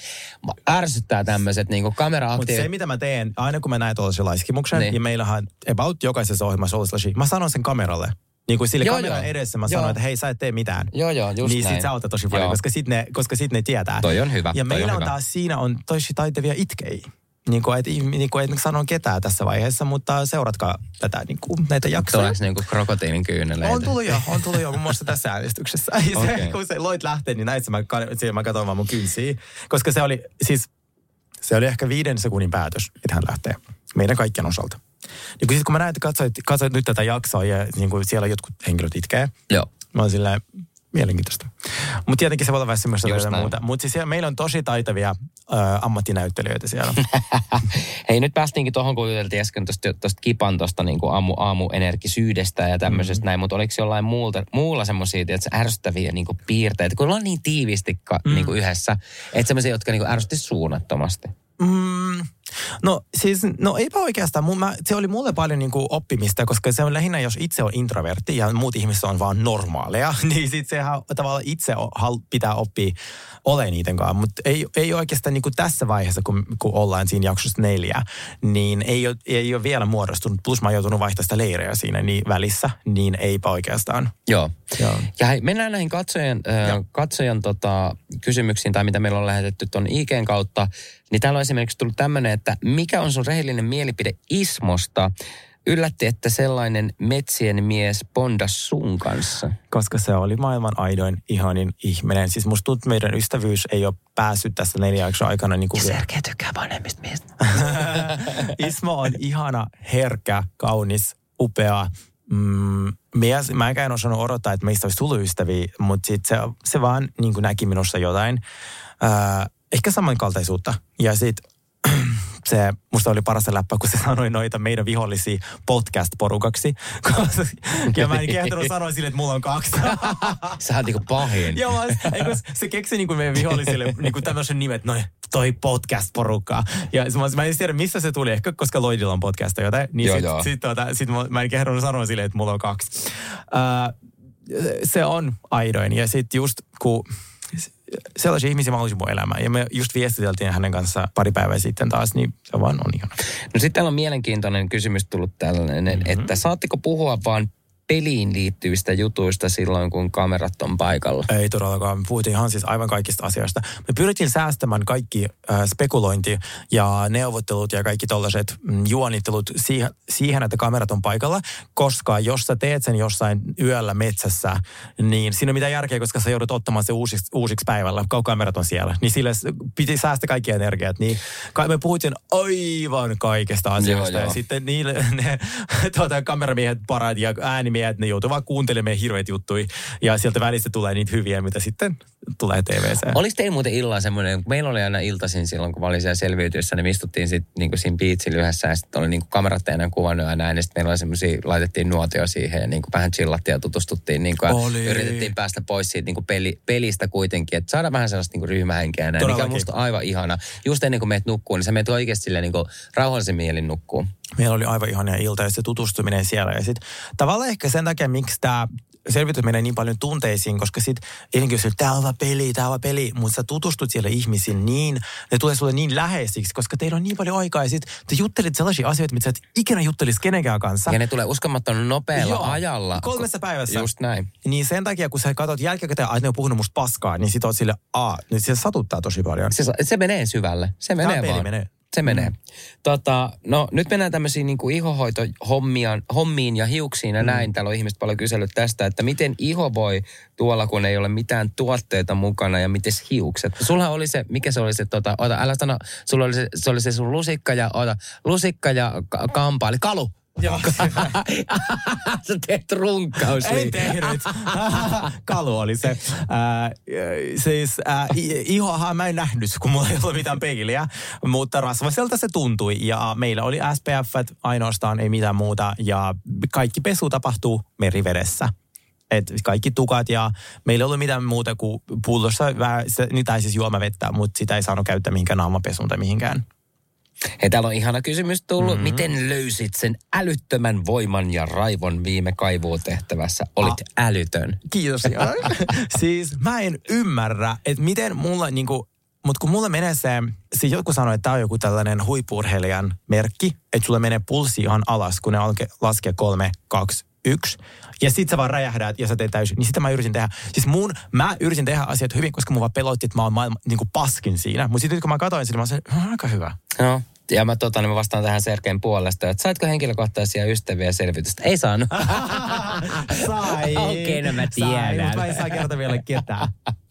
Mä Ärsyttää tämmöiset niin kamera Mutta se, mitä mä teen, aina kun mä näen tuollaisen laiskimuksen, Niin. ja meillähän about jokaisessa ohjelmassa olisi sellaisia, mä sanon sen kameralle. Niin kuin sille Joo, kameran joo. edessä mä Joo. sanon, että hei sä et tee mitään. Joo, joo, just Niin näin. sit sä autat tosi paljon, Joo. koska sit, ne, koska sit ne tietää. Toi on hyvä, Ja toi meillä on on, hyvä. taas siinä on tosi taitavia itkei. Niin kuin, et, niin kuin, et sano ketään tässä vaiheessa, mutta seuratkaa tätä, niin kuin, näitä jaksoja. Tuleeko niinku krokotiilin kyyneleitä? On tullut jo, on tullut jo muun muassa tässä äänestyksessä. Ja se, kun se loit lähtee, niin näissä mä, mä katsoin vaan mun kynsiä. Koska se oli, siis, se oli ehkä viiden sekunnin päätös, että hän lähtee meidän kaikkien osalta. Niin kun, sit, kun mä näin, että katsoit, katsoit nyt tätä jaksoa ja niin kuin siellä jotkut henkilöt itkee, Joo. mä oon silleen, mielenkiintoista. Mutta tietenkin se voi olla vähän semmoista ja muuta. Mutta siis siellä, meillä on tosi taitavia ö, ammattinäyttelijöitä siellä. Hei, nyt päästiinkin tuohon, kun juteltiin äsken tuosta kipan tuosta niin aamu, aamuenergisyydestä ja tämmöisestä mm. näin, mutta oliko jollain muulta, muulla semmoisia, että ärsyttäviä niin piirteitä, kun ollaan niin tiivisti mm. niin yhdessä, että semmoisia, jotka niin ärsytti suunnattomasti. Mm, no siis, no eipä oikeastaan. Mä, se oli mulle paljon niin kuin oppimista, koska se on lähinnä, jos itse on introvertti ja muut ihmiset on vaan normaaleja, niin sit sehän tavallaan itse o- hal, pitää oppia ole niiden kanssa. Mutta ei, ei oikeastaan niin kuin tässä vaiheessa, kun, kun ollaan siinä jaksossa neljä, niin ei ole, ei ole vielä muodostunut. Plus mä oon joutunut vaihtamaan sitä leirejä siinä niin välissä, niin eipä oikeastaan. Joo. Joo. Ja hei, mennään näihin katsojan, äh, katsojan tota, kysymyksiin tai mitä meillä on lähetetty tuon IGn kautta. Niin täällä on esimerkiksi tullut tämmöinen, että mikä on sun rehellinen mielipide Ismosta? Yllätti, että sellainen metsien mies bondas sun kanssa. koska se oli maailman aidoin, ihanin ihminen. Siis musta tuntuu, että meidän ystävyys ei ole päässyt tässä neljä jakson aikana niin kuin vielä. Sergei tykkää vanhemmista miehistä. Ismo on ihana, herkkä, kaunis, upea. Mm, mies, mä enkä en osannut odottaa, että meistä olisi tullut ystäviä, mutta sit se, se vaan niin kuin näki minussa jotain. Äh, ehkä samankaltaisuutta. Ja sitten se musta oli parasta läppä, kun se sanoi noita meidän vihollisia podcast-porukaksi. ja mä en kehtonut sanoa sille, että mulla on kaksi. Sä oot niinku pahin. Joo, se keksi niinku meidän vihollisille niinku tämmöisen nimen, että noi, toi podcast-porukka. Ja mä, mä en tiedä, missä se tuli, ehkä koska Lloydilla on podcast tai jotain. Niin Joo, sit, joo. sit, tuota, sit mä, mä en kehdannut sanoa sille, että mulla on kaksi. Äh, se on aidoin. Ja sitten just kun sellaisia ihmisiä mä haluaisin mun elämään. Ja me just viestiteltiin hänen kanssa pari päivää sitten taas, niin se vaan on ihana. No sitten täällä on mielenkiintoinen kysymys tullut tällainen, mm-hmm. että saatteko puhua vaan peliin liittyvistä jutuista silloin, kun kamerat on paikalla? Ei todellakaan. Me puhuttiin ihan siis aivan kaikista asioista. Me pyrittiin säästämään kaikki äh, spekulointi ja neuvottelut ja kaikki tollaiset mm, juonittelut siihen, siihen, että kamerat on paikalla. Koska jos sä teet sen jossain yöllä metsässä, niin siinä ei ole mitään järkeä, koska sä joudut ottamaan se uusiksi, uusiksi päivällä, kun kamerat on siellä. Niin sille piti säästää kaikki energiat. Niin me puhuttiin aivan kaikesta asioista. Joo, joo. ja sitten niille ne tuota, kameramiehet, parat ja äänimiehet, ne joutuu vaan kuuntelemaan hirveät juttuja. Ja sieltä välistä tulee niitä hyviä, mitä sitten tulee TVC. Oliko teillä muuten illalla semmoinen, meillä oli aina iltaisin silloin, kun mä olin siellä selviytyessä, niin me istuttiin sitten niinku siinä biitsillä yhdessä ja sitten oli niinku kamerat enää kuvannut ja näin. Ja sitten meillä oli semmoisia, laitettiin nuotio siihen ja niinku vähän chillattiin ja tutustuttiin. Niinku, ja Oli. yritettiin päästä pois siitä niinku peli, pelistä kuitenkin, että saada vähän sellaista niinku ryhmähenkeä ja näin, mikä on musta aivan ihana. Just ennen kuin meet nukkuu, niin sä meet oikeasti silleen niinku rauhallisen mielin nukkuu. Meillä oli aivan ihania ilta ja se tutustuminen siellä. Ja sitten tavallaan ehkä sen takia, miksi tämä selvitys menee niin paljon tunteisiin, koska sit eilenkin jos tää on hyvä peli, tää on peli, mutta sä tutustut siellä ihmisiin niin, ne tulee sulle niin läheisiksi, koska teillä on niin paljon aikaa ja sit te juttelit sellaisia asioita, mitä sä et ikinä juttelisi kenenkään kanssa. Ja ne tulee uskomattoman nopealla Joo, ajalla. kolmessa päivässä. Just näin. Niin sen takia, kun sä katsot jälkikäteen, että ne on puhunut musta paskaa, niin sit oot sille, aa, niin se satuttaa tosi paljon. Se, se menee syvälle. Se menee peli vaan. menee. Se menee. Mm. Tota, no nyt mennään tämmöisiin niin ihohoitohommiin hommiin ja hiuksiin ja mm. näin. Täällä on ihmiset paljon kysellyt tästä, että miten iho voi tuolla, kun ei ole mitään tuotteita mukana ja miten hiukset. Sulla oli se, mikä se oli se, tota, ota, älä sano, sulla oli se, se oli se sun lusikka ja, ota, lusikka ja ka- kampa, eli kalu. Joo. Sä teet runkaus. Ei tehnyt. Kalu oli se. Äh, siis äh, ihoahan mä en nähnyt, kun mulla ei ollut mitään peiliä, mutta rasvaselta se tuntui. Ja meillä oli SPF ainoastaan, ei mitään muuta. Ja kaikki pesu tapahtuu merivedessä. Et kaikki tukat ja meillä ei ollut mitään muuta kuin pullossa, vähän, niin tai siis juomavettä, mutta sitä ei saanut käyttää mihinkään naamapesuun tai mihinkään. Hei, täällä on ihana kysymys tullut. Mm-hmm. Miten löysit sen älyttömän voiman ja raivon viime kaivuutehtävässä? Olit ah. älytön. Kiitos. siis mä en ymmärrä, että miten mulla niinku, mutta kun mulla menee se, siis joku sanoi, että tämä on joku tällainen huippurheilijan merkki, että sulla menee pulssi ihan alas, kun ne alke, laskee kolme, kaksi, yksi. Ja sit sä vaan räjähdät ja sä teet täysin. Niin sitä mä yritin tehdä. Siis mun, mä yritin tehdä asiat hyvin, koska mun vaan pelotti, että mä oon maailman niin kuin paskin siinä. Mutta sitten kun mä katsoin sille, mä sanoin, että aika hyvä. No, ja mä, tota, niin mä vastaan tähän Sergeen puolesta, että saitko henkilökohtaisia ystäviä selvitystä? Ei saanut. Sai. Okei, no mä Sai, tiedän. mutta mä en saa kertoa vielä ketään.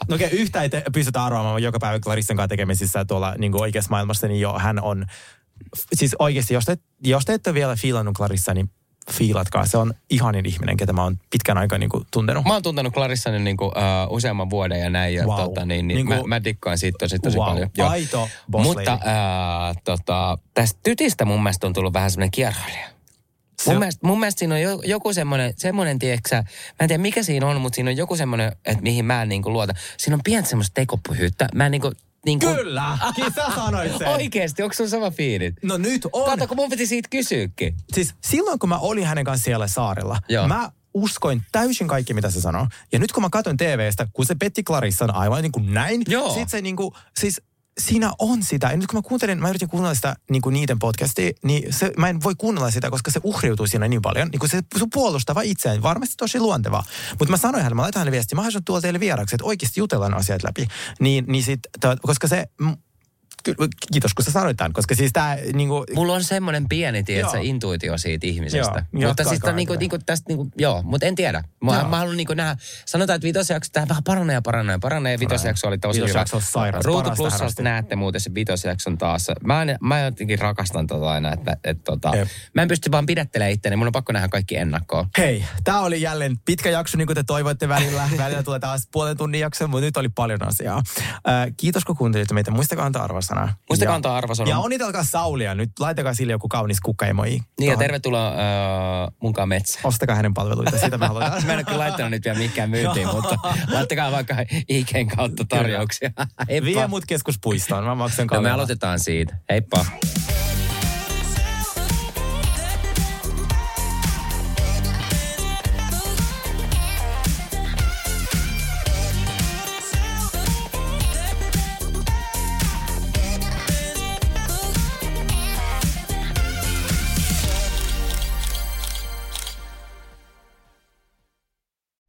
No okei, okay, yhtä ei te, pystytä arvaamaan joka päivä Clarissan kanssa tekemisissä tuolla niin oikeassa maailmassa, niin jo hän on, siis oikeasti, jos te, jos te ette vielä fiilannut Clarissa, niin fiilatkaa. Se on ihanin ihminen, ketä mä oon pitkän aikaa niin kuin, tuntenut. Mä oon tuntenut Clarissanin niin kuin, uh, useamman vuoden ja näin. Ja, Wow. tota, niin, niin, Niin mä, kuin- mä dikkaan siitä tosi, tosi Wow. paljon. Aito boss Mutta uh, tota, tästä tytistä mun mielestä on tullut vähän semmoinen kierroilija. Mun, Se- mielestä, mun mielestä siinä on jo, joku semmoinen, semmoinen tieksä, mä en tiedä mikä siinä on, mutta siinä on joku semmoinen, että mihin mä en niin kuin luota. Siinä on pientä semmoista tekopyhyyttä. Mä en niin kuin, niin kuin, Kyllä! Sä sanoit sen. Oikeesti, onko sun sama fiilit? No nyt on. Kato, kun mun piti siitä kysyäkin. Siis silloin, kun mä olin hänen kanssaan siellä saarella, Joo. mä uskoin täysin kaikki, mitä se sanoo. Ja nyt kun mä katson TVstä, kun se petti Clarissan aivan niin kuin näin, Joo. sit se niin kuin, siis siinä on sitä. Ja nyt kun mä kuuntelin, mä yritin kuunnella sitä niin kuin niiden podcastia, niin se, mä en voi kuunnella sitä, koska se uhriutuu siinä niin paljon. Niin kuin se, puolustaa vaan itseään. Varmasti tosi luontevaa. Mutta mä sanoin hänelle, mä laitan hänelle viestiä, mä haluaisin tuolla teille vieraksi, että oikeasti jutellaan asiat läpi. Niin, niin sit, koska se, mm, ky- kiitos kun sä sanoit tämän, koska siis tää niinku, Mulla on semmoinen pieni, tiedätkö, intuitio siitä ihmisestä. Joo, mutta siis tää niinku, niinku tästä, niinku, joo, mutta en tiedä. Mä, Joo. mä haluan niinku nähdä, sanotaan, että vitosjakso, tää vähän paranee ja paranee ja paranee. Vitosjakso oli tosi Vitosjakso hyvä. on sairas, Ruutu härästi. näette muuten sen vitosjakson taas. Mä, en, mä jotenkin rakastan tota aina, että et, tota, Jep. mä en pysty vaan pidättelemään itseäni. Mun on pakko nähdä kaikki ennakkoon. Hei, tämä oli jälleen pitkä jakso, niin kuin te toivoitte välillä. Välillä tulee taas puolen tunnin jakso, mutta nyt oli paljon asiaa. Äh, kiitos, kun kuuntelitte meitä. Muistakaa antaa arvosana. Muistakaa Ja- antaa arvosana. Ja onnitelkaa Saulia. Nyt laitakaa sille joku kaunis kukkaemoji. Niin ja tervetuloa äh, munkaan metsään. Ostakaa hänen palveluita, sitä me halutaan. Mä en ole kyllä laittanut nyt vielä mikään myyntiin, mutta laittakaa vaikka IGn kautta tarjouksia. Vie mut keskuspuistoon, mä maksan No me kalliilla. aloitetaan siitä. Heippa.